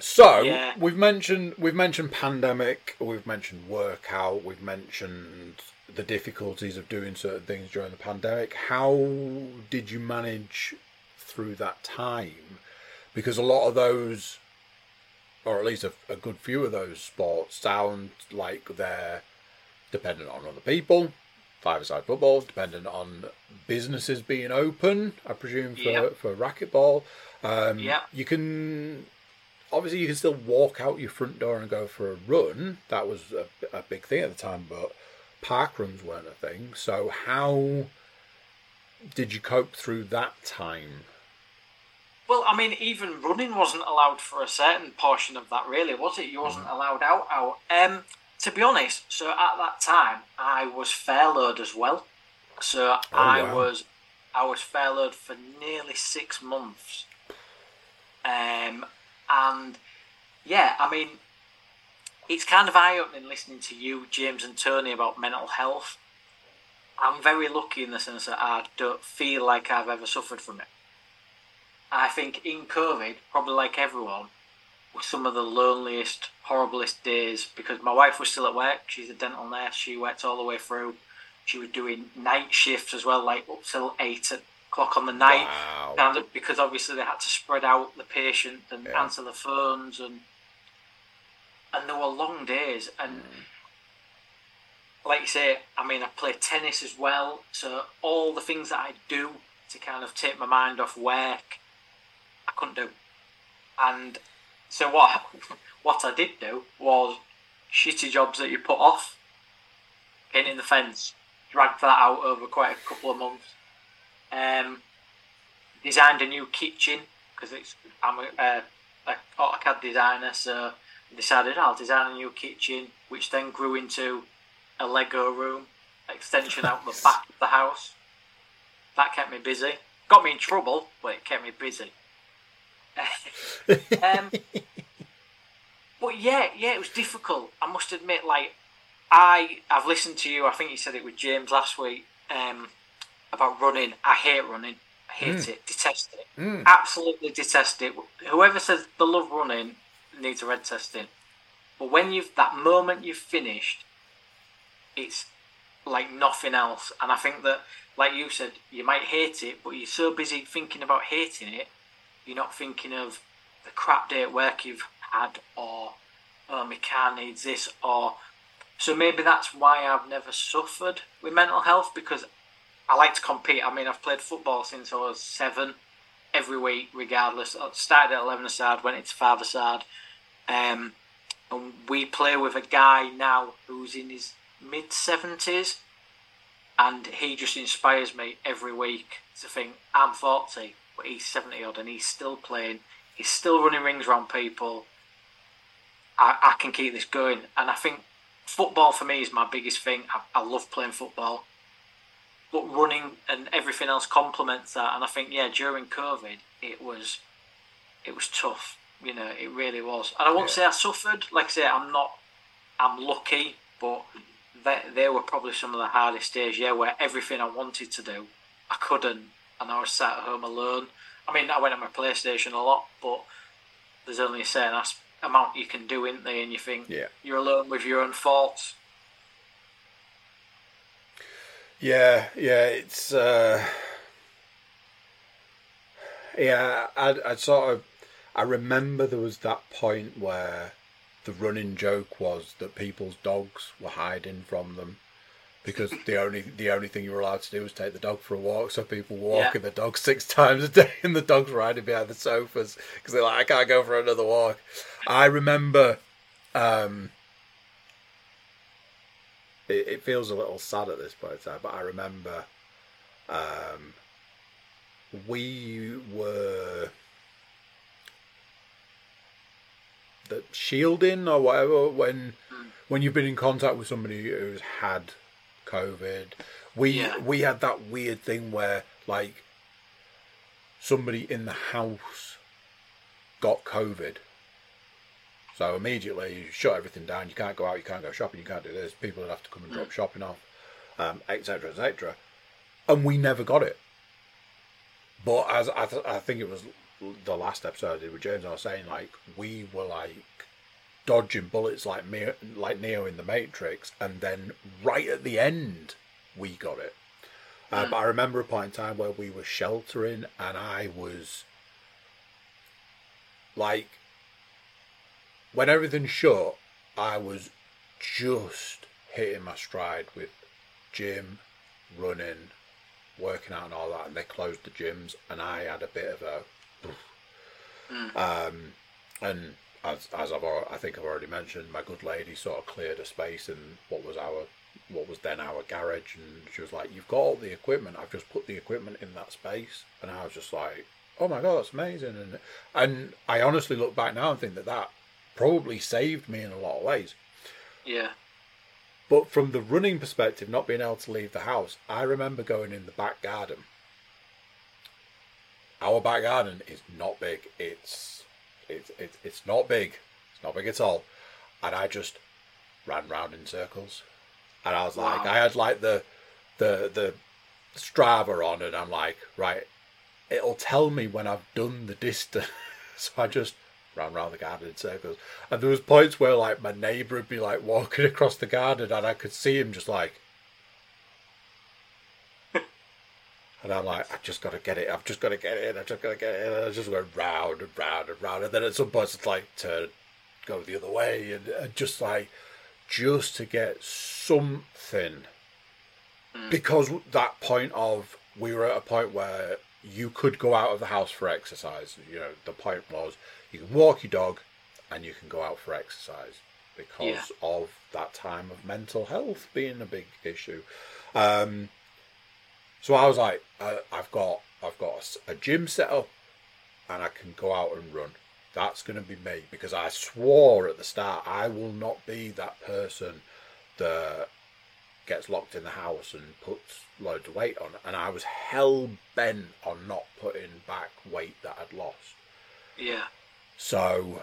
So Yeah. we've mentioned we've mentioned pandemic, we've mentioned workout, we've mentioned the difficulties of doing certain things during the pandemic. How did you manage through that time? Because a lot of those, or at least a, a good few of those sports, sound like they're dependent on other people. five-a-side football, dependent on businesses being open. I presume for Yep. for racquetball. Um, Yep. You can obviously you can still walk out your front door and go for a run. That was a, a big thing at the time, but park runs weren't a thing. So how did you cope through that time? Well, I mean, even running wasn't allowed for a certain portion of that, really, was it? You wasn't Mm-hmm. allowed out. Out. Um, to be honest, so at that time I was furloughed as well. So I Oh, wow. was, I was fairload for nearly six months. Um, and yeah, I mean, it's kind of eye opening listening to you, James, and Tony about mental health. I'm very lucky in the sense that I don't feel like I've ever suffered from it. I think in COVID, probably like everyone, was some of the loneliest, horriblest days because my wife was still at work. She's a dental nurse. She worked all the way through. She was doing night shifts as well, like up till eight o'clock on the night. Wow. And because obviously they had to spread out the patient and Yeah. answer the phones and and there were long days and mm. like you say, I mean I play tennis as well, so all the things that I do to kind of take my mind off work I couldn't do. And so what what I did do was shitty jobs that you put off. Painting the fence. Dragged that out over quite a couple of months. Um, designed a new kitchen because it's I'm a, a, a AutoCAD designer, so decided I'll design a new kitchen, which then grew into a Lego room extension out the back of the house. That kept me busy. Got me in trouble, but it kept me busy. um, but yeah, yeah, it was difficult. I must admit, like I, I've listened to you. I think you said it with James last week um, about running. I hate running. I hate it. Detest it. Mm. Absolutely detest it. Whoever says they love running needs a red testing. But when you've that moment you've finished, it's like nothing else. And I think that, like you said, you might hate it, but you're so busy thinking about hating it, you're not thinking of the crap day at work you've had, or oh, my car needs this, or so maybe that's why I've never suffered with mental health because I like to compete. I mean, I've played football since I was seven, every week, regardless. I started at eleven aside, went into five aside, um, and we play with a guy now who's in his mid seventies, and he just inspires me every week to think I'm forty, but he's seventy odd, and he's still playing. He's still running rings around people. I, I can keep this going, and I think football for me is my biggest thing. I, I love playing football, but running and everything else complements that. And I think yeah, during COVID, it was it was tough. You know, it really was. And I won't Yeah. say I suffered. Like I say, I'm not. I'm lucky, but they, they were probably some of the hardest days. Yeah, where everything I wanted to do, I couldn't, and I was sat at home alone. I mean, I went on my PlayStation a lot, but there's only a certain amount you can do, isn't there? And you think Yeah. you're alone with your own thoughts. Yeah, yeah, it's uh yeah, I I sort of I remember there was that point where the running joke was that people's dogs were hiding from them because the only the only thing you were allowed to do was take the dog for a walk. So people were walking the dog six times a day, and the dog's riding behind the sofas because they're like, I can't go for another walk. I remember. Um, it, it feels a little sad at this point in time, but I remember um, we were the shielding or whatever when when you've been in contact with somebody who's had COVID. We Yeah. we had that weird thing where like somebody in the house got COVID. So immediately you shut everything down. You can't go out. You can't go shopping. You can't do this. People would have to come and drop shopping off, um, etc. etc. And we never got it. But as I, th- I think it was the last episode I did with James, I was saying like we were like dodging bullets like me, like Neo in the Matrix, and then right at the end we got it. Uh, But I remember a point in time where we were sheltering, and I was like, when everything shut, I was just hitting my stride with gym running, working out and all that, and they closed the gyms, and I had a bit of a, um, and as as I've I think I've already mentioned, my good lady sort of cleared a space in what was our what was then our garage, and she was like, "You've got all the equipment. I've just put the equipment in that space," and I was just like, "Oh my god, that's amazing!" And and I honestly look back now and think that that probably saved me in a lot of ways. Yeah. But from the running perspective, not being able to leave the house, I remember going in the back garden. Our back garden is not big. It's it's it's, it's not big. It's not big at all. And I just ran round in circles. And I was like, Wow. I had like the the the Strava on, and I'm like, right, it'll tell me when I've done the distance. so I just ran around the garden in circles. And there was points where like my neighbour would be like walking across the garden and I could see him just like And I'm like, I've just got to get it. I've just got to get it. I've just got to get it. And I just went round and round and round. And then at some point, it's like turn, go the other way, and, and just like, just to get something. Hmm. Because that point of, we were at a point where you could go out of the house for exercise. You know, the point was you can walk your dog and you can go out for exercise because Yeah. of that time of mental health being a big issue. Um, so I was like, I, I've got I've got a gym set up, and I can go out and run. That's going to be me because I swore at the start I will not be that person that gets locked in the house and puts loads of weight on. And I was hell bent on not putting back weight that I'd lost. Yeah. So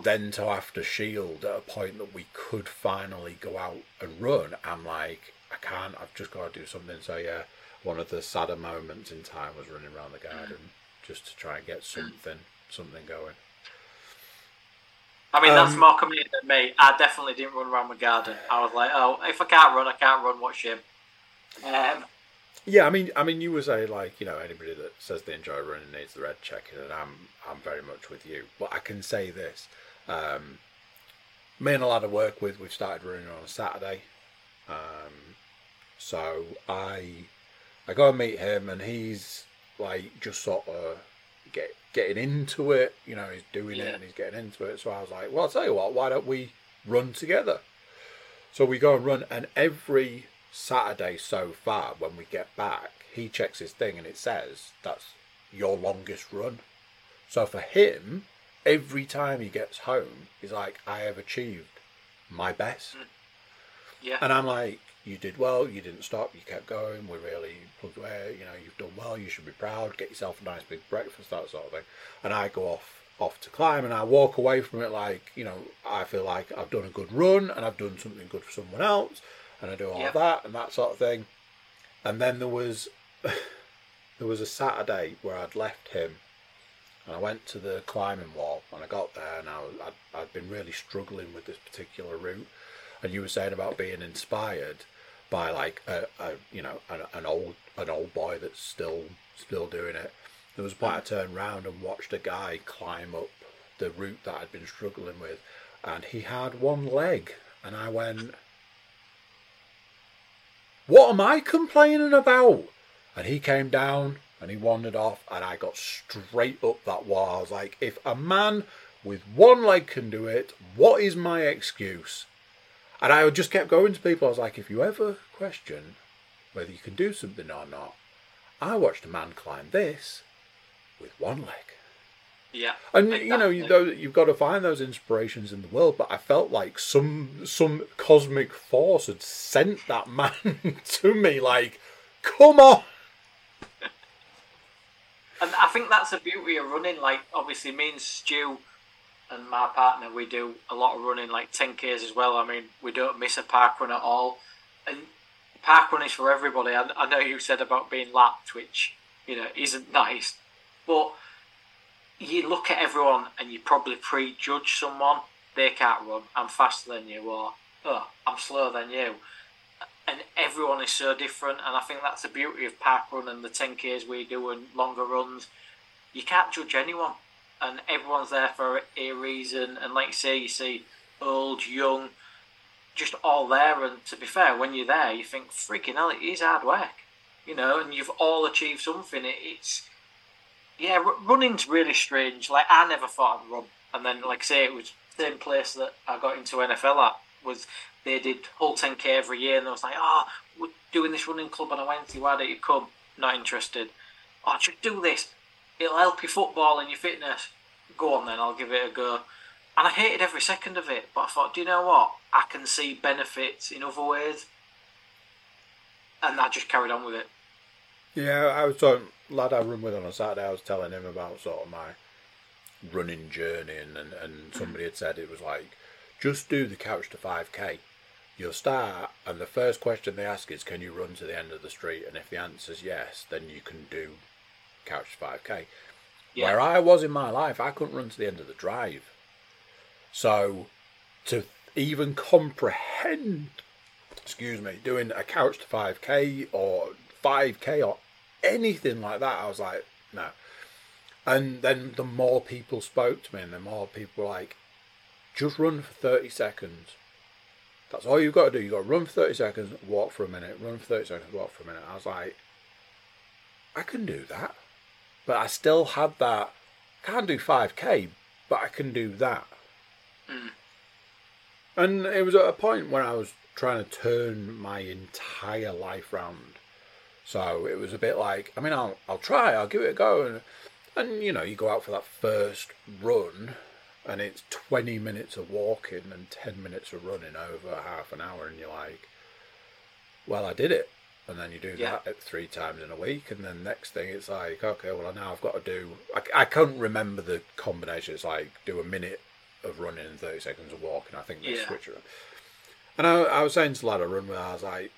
then to have to shield at a point that we could finally go out and run, I'm like, I can't, I've just got to do something. So yeah, one of the sadder moments in time was running around the garden mm. just to try and get something something going. I mean, that's Um, more committed than me. I definitely didn't run around my garden. I was like, oh, if I can't run, I can't run. Watch him. Um, Yeah, I mean, I mean, you would say like you know anybody that says they enjoy running needs the red checking, and I'm I'm very much with you. But I can say this: um, me and a lad I work with, we've started running on a Saturday. Um, so I I go and meet him, and he's like just sort of get getting into it. You know, he's doing Yeah. it and he's getting into it. So I was like, well, I'll tell you what, why don't we run together? So we go and run, and every Saturday so far, when we get back, he checks his thing and it says that's your longest run. So for him, every time he gets home, he's like, I have achieved my best. yeah. And I'm like, you did well, you didn't stop, you kept going, we're really plugged away, you know, you've done well, you should be proud, get yourself a nice big breakfast, that sort of thing. And I go off off to climb and I walk away from it like, you know, I feel like I've done a good run and I've done something good for someone else and I do all Yep. that and that sort of thing. And then there was there was a Saturday where I'd left him and I went to the climbing wall and I got there and I was, I'd, I'd been really struggling with this particular route and you were saying about being inspired by like a, a you know an, an old an old boy that's still still doing it. There was a point I turned round and watched a guy climb up the route that I'd been struggling with and he had one leg and I went what am I complaining about? And he came down and he wandered off and I got straight up that wall. I was like if a man with one leg can do it what is my excuse and I just kept going to people. I was like, if you ever question whether you can do something or not, I watched a man climb this with one leg. yeah. And you know, you know, you've got to find those inspirations in the world. But I felt like some some cosmic force had sent that man to me. Like, come on. And I think that's the beauty of running. Like, obviously, me and Stu and my partner, we do a lot of running, like 10Ks as well. I mean, we don't miss a park run at all. And park run is for everybody. I, I know you said about being lapped, which, you know, isn't nice. But you look at everyone and you probably prejudge someone. They can't run. I'm faster than you, or oh, I'm slower than you. And everyone is so different. And I think that's the beauty of park run and the 10Ks we do and longer runs. You can't judge anyone. And everyone's there for a reason. And like you say, you see old, young, just all there. And to be fair, when you're there, you think, freaking hell, it is hard work, you know, and you've all achieved something. It, it's yeah, running's really strange. Like I never thought I'd run, and then like I say, it was the same place that I got into NFL at was they did Hull 10k every year, and I was like, oh, we're doing this running club on a Wednesday. Why don't you come? Not interested. Oh, just do this. It'll help your football and your fitness. Go on then, I'll give it a go. And I hated every second of it, but I thought, do you know what? I can see benefits in other ways. And I just carried on with it. Yeah, I was talking, lad I run with on a Saturday, I was telling him about sort of my running journey, and, and, and somebody had said it was like, just do the couch to 5k. You'll start, and the first question they ask is, can you run to the end of the street? And if the answer's yes, then you can do couch to 5k. Yeah. Where I was in my life, I couldn't run to the end of the drive. So to even comprehend, excuse me, doing a couch to 5k or 5k or anything like that, I was like, no. And then the more people spoke to me, and the more people were like, just run for 30 seconds. That's all you've got to do. You've got to run for 30 seconds, walk for a minute, run for 30 seconds, walk for a minute. I was like, I can do that. But I still had that. Can't do 5k, but I can do that. Hmm. And it was at a point when I was trying to turn my entire life round. So it was a bit like, I mean, I'll I'll try, I'll give it a go, and and you know, you go out for that first run, and it's twenty minutes of walking and ten minutes of running over half an hour, and you're like, well, I did it. And then you do Yeah. that three times in a week, and then next thing it's like, okay, well now I've got to do. I, I can't remember the combination. It's like do a minute of running and thirty seconds of walking. I think they Yeah. switch it. And I, I was saying to lad I run with, I was like,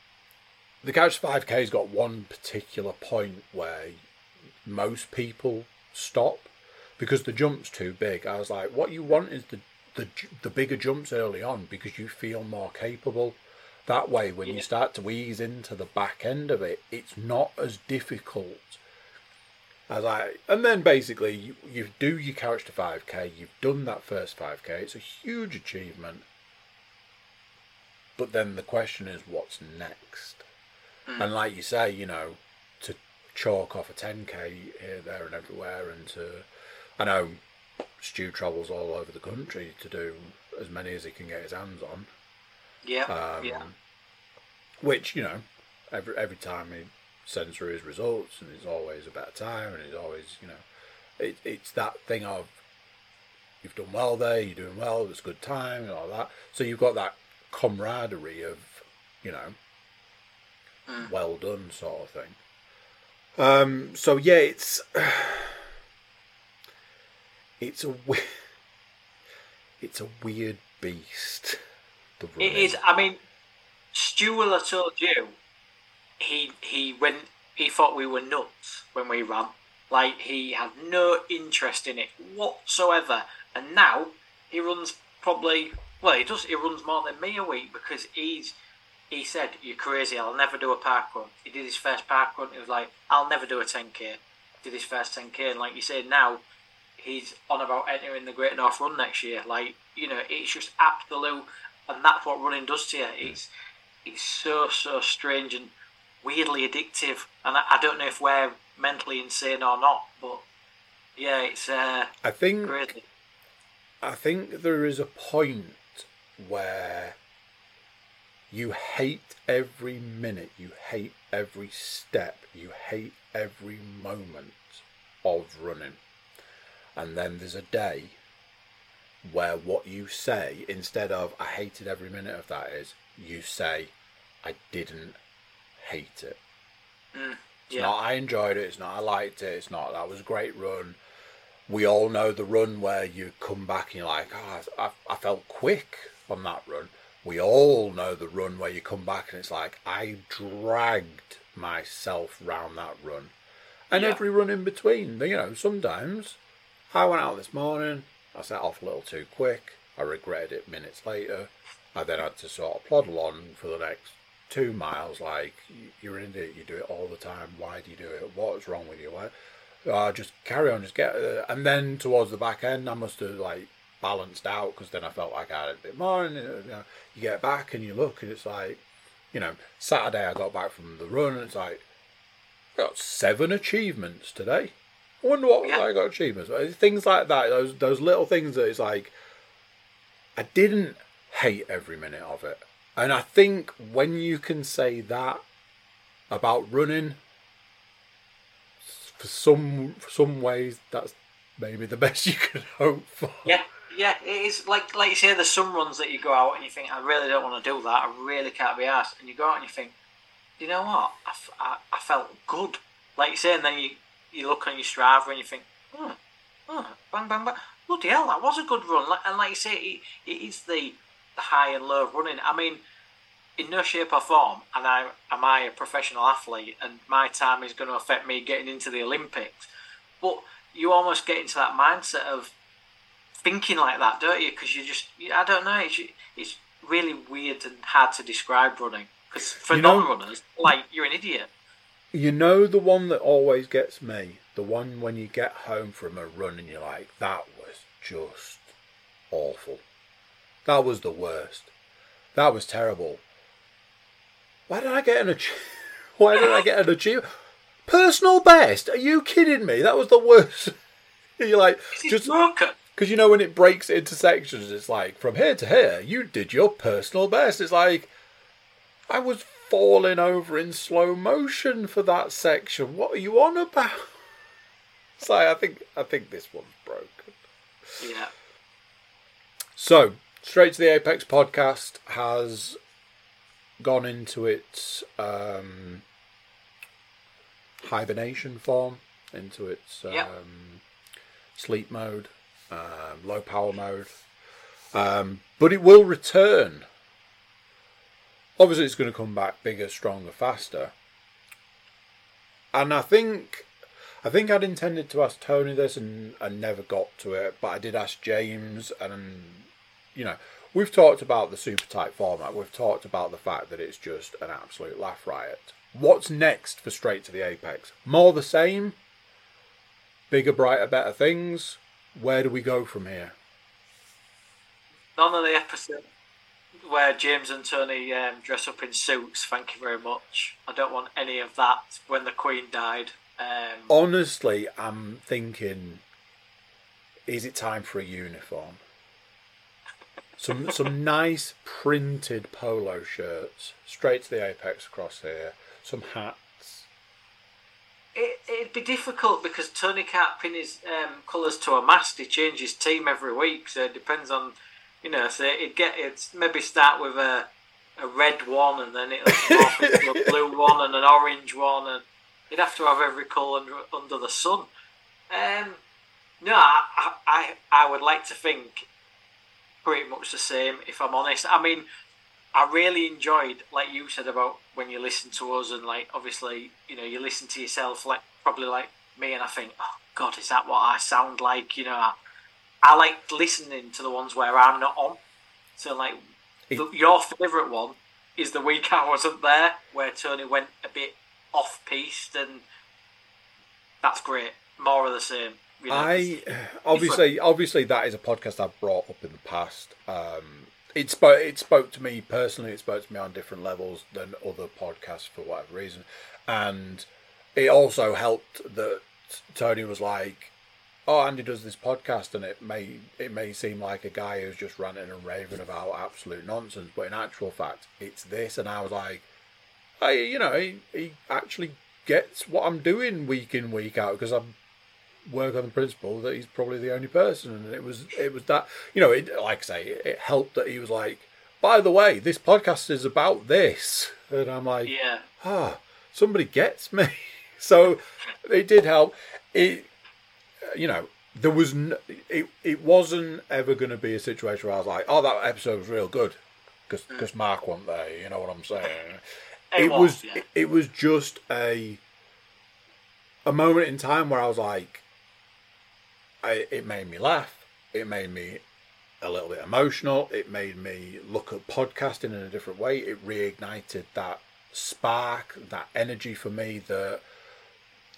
the Couch 5K's got one particular point where most people stop because the jump's too big. I was like, what you want is the the the bigger jumps early on because you feel more capable. That way, when you start to ease into the back end of it, it's not as difficult. As I and then basically you, you do your couch to 5k. You've done that first 5k. It's a huge achievement. But then the question is, what's next? Hmm. And like you say, you know, to chalk off a 10k here, there, and everywhere, and to, I know Stu travels all over the country to do as many as he can get his hands on. Yeah, Um, yeah, Which you know, every every time he sends through his results, and it's always a better time, and it's always you know, it, it's that thing of you've done well there, you're doing well, it's a good time, and all that. So you've got that camaraderie of you know, well done sort of thing. Um. So yeah, it's it's a it's a weird beast. It is. I mean, Stu will have told you he he went. He thought we were nuts when we ran. Like he had no interest in it whatsoever. And now he runs probably. Well, he does. He runs more than me a week because he's. He said, "You're crazy. I'll never do a park run." He did his first park run. He was like, "I'll never do a 10k." Did his first 10k, and like you said, now he's on about entering the Great North Run next year. Like you know, it's just absolute, and that's what running does to you. It's it's so so strange and weirdly addictive, and I, I don't know if we're mentally insane or not, but yeah, it's uh, I think crazy. I think there is a point where you hate every minute, you hate every step, you hate every moment of running. And then there's a day where what you say, instead of I hated every minute of that, is you say, I didn't hate it. Mm, it's yeah. not I enjoyed it, it's not I liked it, it's not that was a great run. We all know the run where you come back and you're like, oh, I, I felt quick on that run. We all know the run where you come back and it's like, I dragged myself round that run. And Yeah. every run in between. You know, sometimes I went out this morning, I set off a little too quick, I regretted it minutes later. I then had to sort of plod along for the next two miles. Like, you're an idiot, you do it all the time. Why do you do it? What's wrong with you? Why? Uh, just carry on, just get. Uh, and then towards the back end, I must have like balanced out because then I felt like I had a bit more. And you, know, you get back and you look and it's like, you know, Saturday I got back from the run and it's like, I got seven achievements today. I wonder what Yeah. I got achievements. Things like that. Those those little things that it's like, I didn't hate every minute of it. And I think when you can say that about running, for some for some ways that's maybe the best you could hope for. Yeah, yeah, it is like like you say. There's some runs that you go out and you think, I really don't want to do that. I really can't be asked. And you go out and you think, you know what? I, I felt good. Like you say, and then you you look on your Strava and you think, oh, oh, bang, bang, bang. Bloody hell, that was a good run. And like you say, it, it is the, the high and low of running. I mean, in no shape or form, and I am I a professional athlete, and my time is going to affect me getting into the Olympics. But you almost get into that mindset of thinking like that, don't you? Because you just, I don't know, it's, it's really weird and hard to describe running. Because for You know- non-runners, like you're an idiot. You know the one that always gets me? The one when you get home from a run and you're like, that was just awful. That was the worst. That was terrible. Why did I get an ach- Why did I get an achievement? Personal best? Are you kidding me? That was the worst. you're like, just because you know when it breaks into sections, it's like from here to here, you did your personal best. It's like I was falling over in slow motion for that section. What are you on about? Like I think I think this one's broken. Yeah. So straight to the Apex podcast has gone into its um, hibernation form, into its um, Yeah. sleep mode, um, low power mode. Um, but it will return. Obviously, it's going to come back bigger, stronger, faster. And I think, I think I'd intended to ask Tony this and, and never got to it, but I did ask James, and you know, we've talked about the super tight format. We've talked about the fact that it's just an absolute laugh riot. What's next for Straight to the Apex? More the same? Bigger, brighter, better things? Where do we go from here? None of the episode where James and Tony um, dress up in suits. Thank you very much. I don't want any of that. When the Queen died. Um, Honestly, I'm thinking, is it time for a uniform? Some some nice printed polo shirts, straight to the apex across here. Some hats. it, it'd be difficult because Tony can't pin his um, colours to a mast. He changes team every week, so it depends on, you know. So it'd get it maybe start with a a red one, and then it'll morph into a blue one and an orange one, and you'd have to have every colour under, under the sun. Um, no, I, I I I would like to think pretty much the same. If I'm honest, I mean. I really enjoyed, like you said about when you listen to us, and like obviously, you know, you listen to yourself, like probably like me, and I think, oh God, is that what I sound like? You know, I, I like listening to the ones where I'm not on. So like, the, your favourite one is the week I wasn't there, where Tony went a bit off piste, and that's great. More of the same. You know, I obviously obviously that is a podcast I've brought up in the past. Um, it spoke it spoke to me personally. It spoke to me on different levels than other podcasts for whatever reason, and it also helped that Tony was like, "Oh, Andy does this podcast, and it may it may seem like a guy who's just ranting and raving about absolute nonsense, but in actual fact, it's this." And I was like, "I, you know, he, he actually gets what I'm doing week in week out because I'm." work on the principle that he's probably the only person and it was it was that you know it like I say it helped that he was like by the way this podcast is about this and I'm like yeah, ah somebody gets me so it did help it you know there was n- it, it wasn't ever going to be a situation where I was like oh that episode was real good because mm. Mark wasn't there you know what I'm saying it was yeah. it, it was just a a moment in time where I was like, I, it made me laugh. It made me a little bit emotional. It made me look at podcasting in a different way. It reignited that spark, that energy for me. That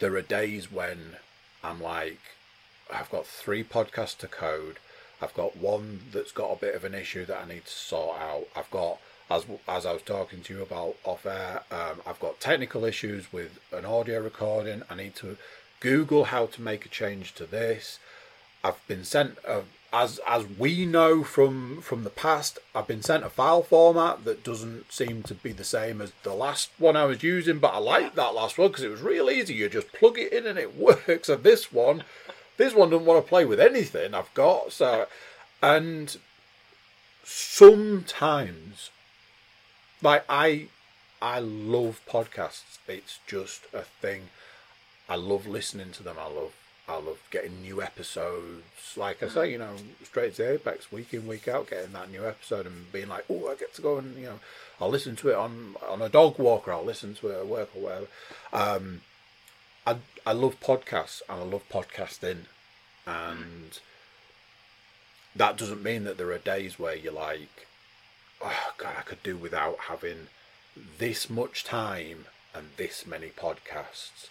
there are days when I'm like, I've got three podcasts to code. I've got one that's got a bit of an issue that I need to sort out. I've got as as I was talking to you about off air, um, I've got technical issues with an audio recording. I need to Google how to make a change to this. I've been sent a, as as we know from from the past, I've been sent a file format that doesn't seem to be the same as the last one I was using, but I like that last one because it was real easy. You just plug it in and it works. And this one, this one doesn't want to play with anything I've got. So, and sometimes, like I, I love podcasts. It's just a thing. I love listening to them. I love I love getting new episodes. Like I say, you know, straight to the Apex, week in, week out, getting that new episode and being like, oh, I get to go and, you know, I'll listen to it on on a dog walk or I'll listen to it at work or whatever. Um, I, I love podcasts and I love podcasting. And that doesn't mean that there are days where you're like, oh, God, I could do without having this much time and this many podcasts.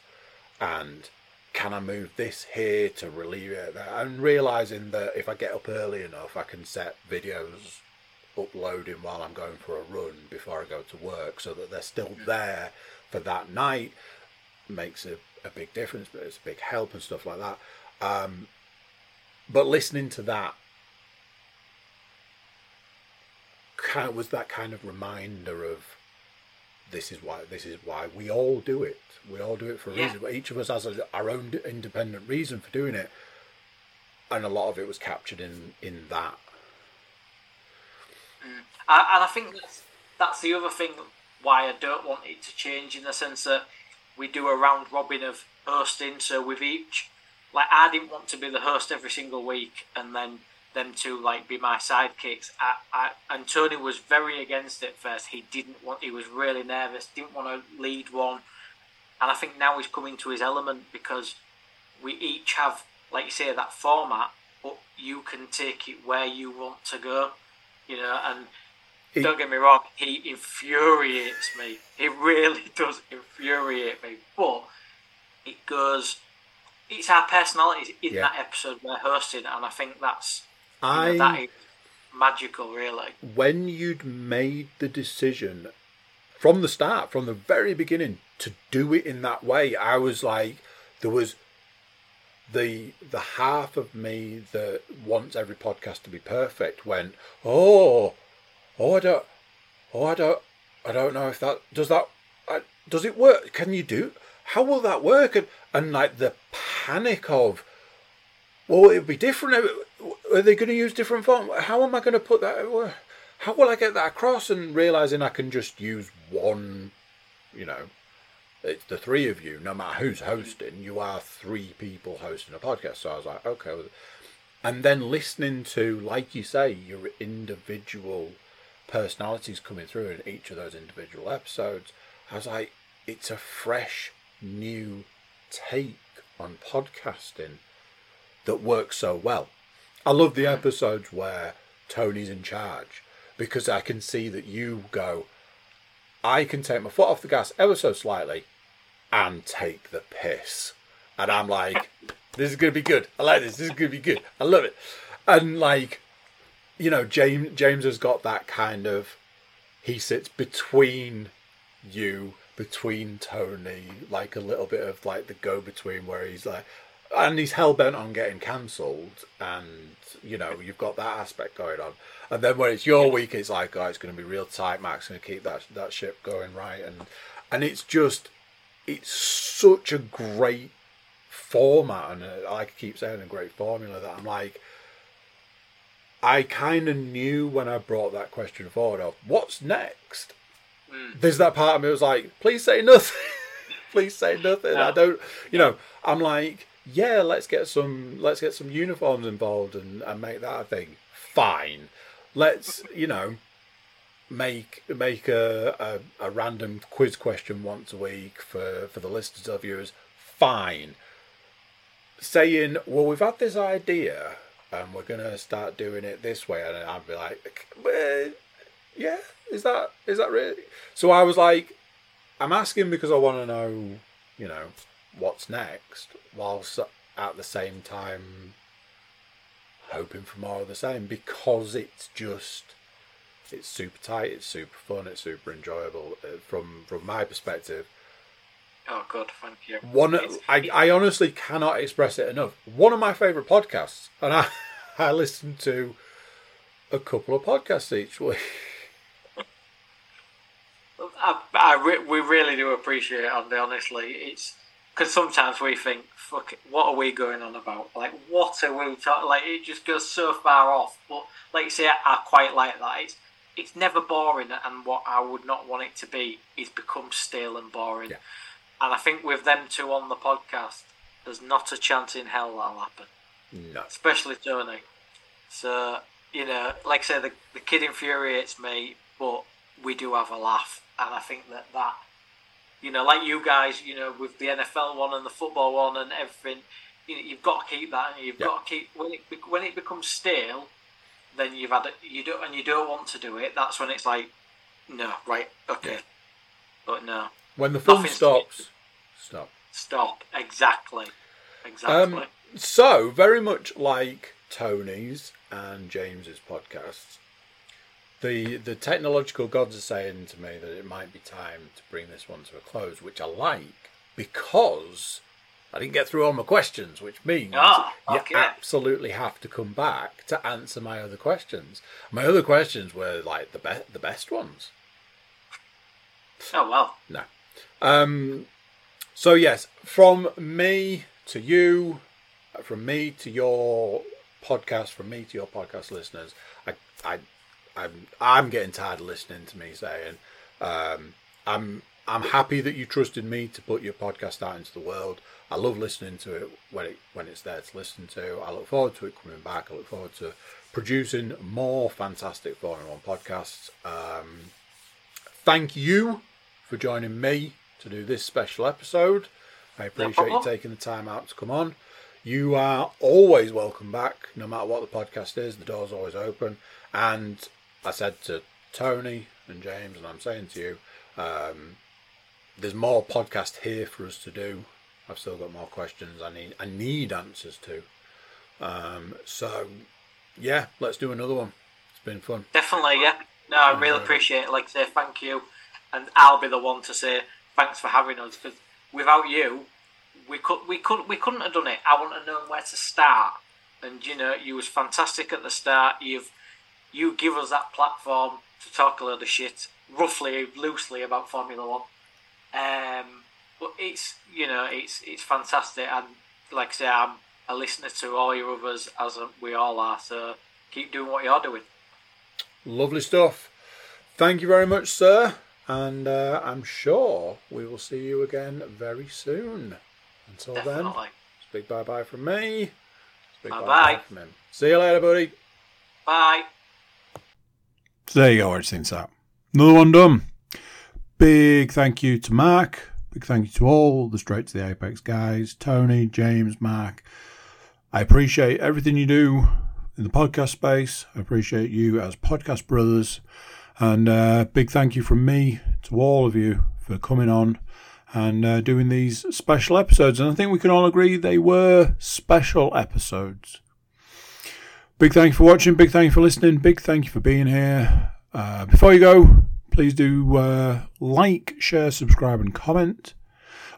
And can I move this here to relieve it? And realizing that if I get up early enough, I can set videos uploading while I'm going for a run before I go to work so that they're still there for that night makes a, a big difference, but it's a big help and stuff like that. Um, but listening to that kind of was that kind of reminder of this is why this is why we all do it. We all do it for a Yeah. reason. Each of us has a, our own independent reason for doing it, and a lot of it was captured in in that. Mm. I, and I think that's, that's the other thing why I don't want it to change in the sense that we do a round robin of hosting. So with each, like I didn't want to be the host every single week, and then them to like be my sidekicks. I, I, and Tony was very against it first. He didn't want. He was really nervous. Didn't want to lead one. And I think now he's coming to his element because we each have, like you say, that format, but you can take it where you want to go. You know, and It- don't get me wrong, he infuriates me. He really does infuriate me. But it goes, it's our personalities in Yeah. that episode we're hosting, and I think that's you know, I that is magical, really. when you'd made the decision from the start, from the very beginning, to do it in that way, I was like, there was the the half of me that wants every podcast to be perfect went, oh, oh, I don't, oh, I don't, I don't know if that does that, uh, does it work? Can you do? How will that work? And and like the panic of, well, it'll be different. Are they going to use different font? How am I going to put that? How will I get that across? And realizing I can just use one, you know, it's the three of you, no matter who's hosting, you are three people hosting a podcast. So I was like, okay. And then listening to, like you say, your individual personalities coming through in each of those individual episodes, I was like, it's a fresh, new take on podcasting that works so well. I love the episodes where Tony's in charge because I can see that you go, I can take my foot off the gas ever so slightly and take the piss. And I'm like, this is going to be good. I like this. This is going to be good. I love it. And like, you know, James James has got that kind of he sits between you, between Tony, like a little bit of like the go between where he's like and he's hell bent on getting cancelled and you know, you've got that aspect going on. And then when it's your week it's like, oh it's gonna be real tight, Max gonna keep that that ship going right and and it's just it's such a great format and uh, like I keep saying a great formula that I'm like I kind of knew when I brought that question forward of what's next. There's that part of me was like, please say nothing, please say nothing. I don't, you know. I'm like, yeah, let's get some, let's get some uniforms involved and, and make that a thing. Fine, let's, you know, make make a, a, a random quiz question once a week for for the listeners or viewers. Fine. Saying, well, we've had this idea and we're gonna start doing it this way, and I'd be like, yeah, is that is that really? So I was like, I'm asking because I want to know, you know, what's next, whilst at the same time hoping for more of the same because it's just it's super tight, it's super fun, it's super enjoyable uh, from from my perspective. Oh, God, thank you. One, It's- I, I honestly cannot express it enough. One of my favourite podcasts, and I, I listen to a couple of podcasts each week. I, I we really do appreciate it, Andy. Honestly, it's because sometimes we think, "Fuck, it, what are we going on about? Like, what are we talking? Like, it just goes so far off." But like you say, I, I quite like that. It's it's never boring, and what I would not want it to be is become stale and boring. Yeah. And I think with them two on the podcast, there's not a chance in hell that'll happen No, especially Tony. So you know, like I say, the the kid infuriates me, but we do have a laugh, and I think that that you know, like you guys, you know, with the NFL one and the football one and everything, you know, you've got to keep that, and you've Yeah. got to keep when it when it becomes stale, then you've had it, you don't and you don't want to do it. That's when it's like, no, right, okay, but no, when the Nothing's- stops, stop. stop, exactly, exactly. Um, so very much like Tony's and James's podcasts, the the technological gods are saying to me that it might be time to bring this one to a close, which I like because I didn't get through all my questions, which means Ah, okay. you absolutely have to come back to answer my other questions. My other questions were like the best the best ones. oh well, No. Um, so yes, from me to you, from me to your podcast, from me to your podcast listeners, I, I, I'm, I'm getting tired of listening to me saying, um, I'm, I'm happy that you trusted me to put your podcast out into the world. I love listening to it when it when it's there to listen to. I look forward to it coming back. I look forward to producing more fantastic four in one podcasts. Um, thank you for joining me to do this special episode. I appreciate you taking the time out to come on. You are always welcome back, no matter what the podcast is. The door's always open. And I said to Tony and James, and I'm saying to you, um, there's more podcast here for us to do. I've still got more questions I need I need answers to. Um, so yeah, let's do another one. It's been fun. Definitely, yeah. No, I really Uh, appreciate it. Like I say, thank you, and I'll be the one to say thanks for having us because without you, we could we could we couldn't have done it. I wouldn't have known where to start, and you know, you was fantastic at the start. You've you give us that platform to talk a load of shit, roughly, loosely about Formula One. Um, but it's you know it's it's fantastic, and like I say, I'm a listener to all your others as we all are. So keep doing what you're doing. Lovely stuff. Thank you very much, sir. And uh, I'm sure we will see you again very soon. Until then, Definitely. it's big bye bye from me. Big Bye-bye. bye from him. See you later, buddy. Bye. There you go, everything's that. Another one done. Big thank you to Mark. Big thank you to all the Straight to the Apex guys Tony, James, Mark. I appreciate everything you do in the podcast space. I appreciate you as podcast brothers. And uh, big thank you from me to all of you for coming on and uh, doing these special episodes. And I think we can all agree they were special episodes. Big thank you for watching. Big thank you for listening. Big thank you for being here. Uh, before you go, please do uh, like, share, subscribe, and comment.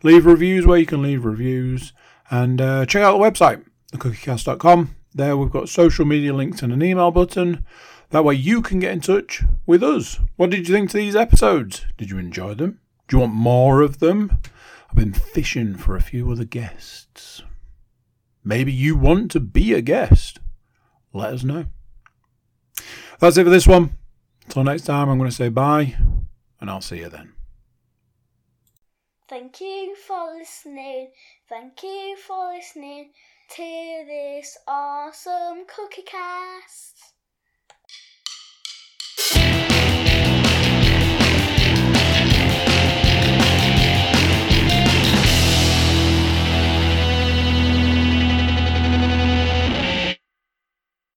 Leave reviews where you can leave reviews. And uh, check out the website, thecookiecast.com. There we've got social media links and an email button. That way you can get in touch with us. What did you think to these episodes? Did you enjoy them? Do you want more of them? I've been fishing for a few other guests. Maybe you want to be a guest let us know. That's it for this one. Until next time, I'm going to say bye, and I'll see you then. Thank you for listening. Thank you for listening to this awesome cookie cast.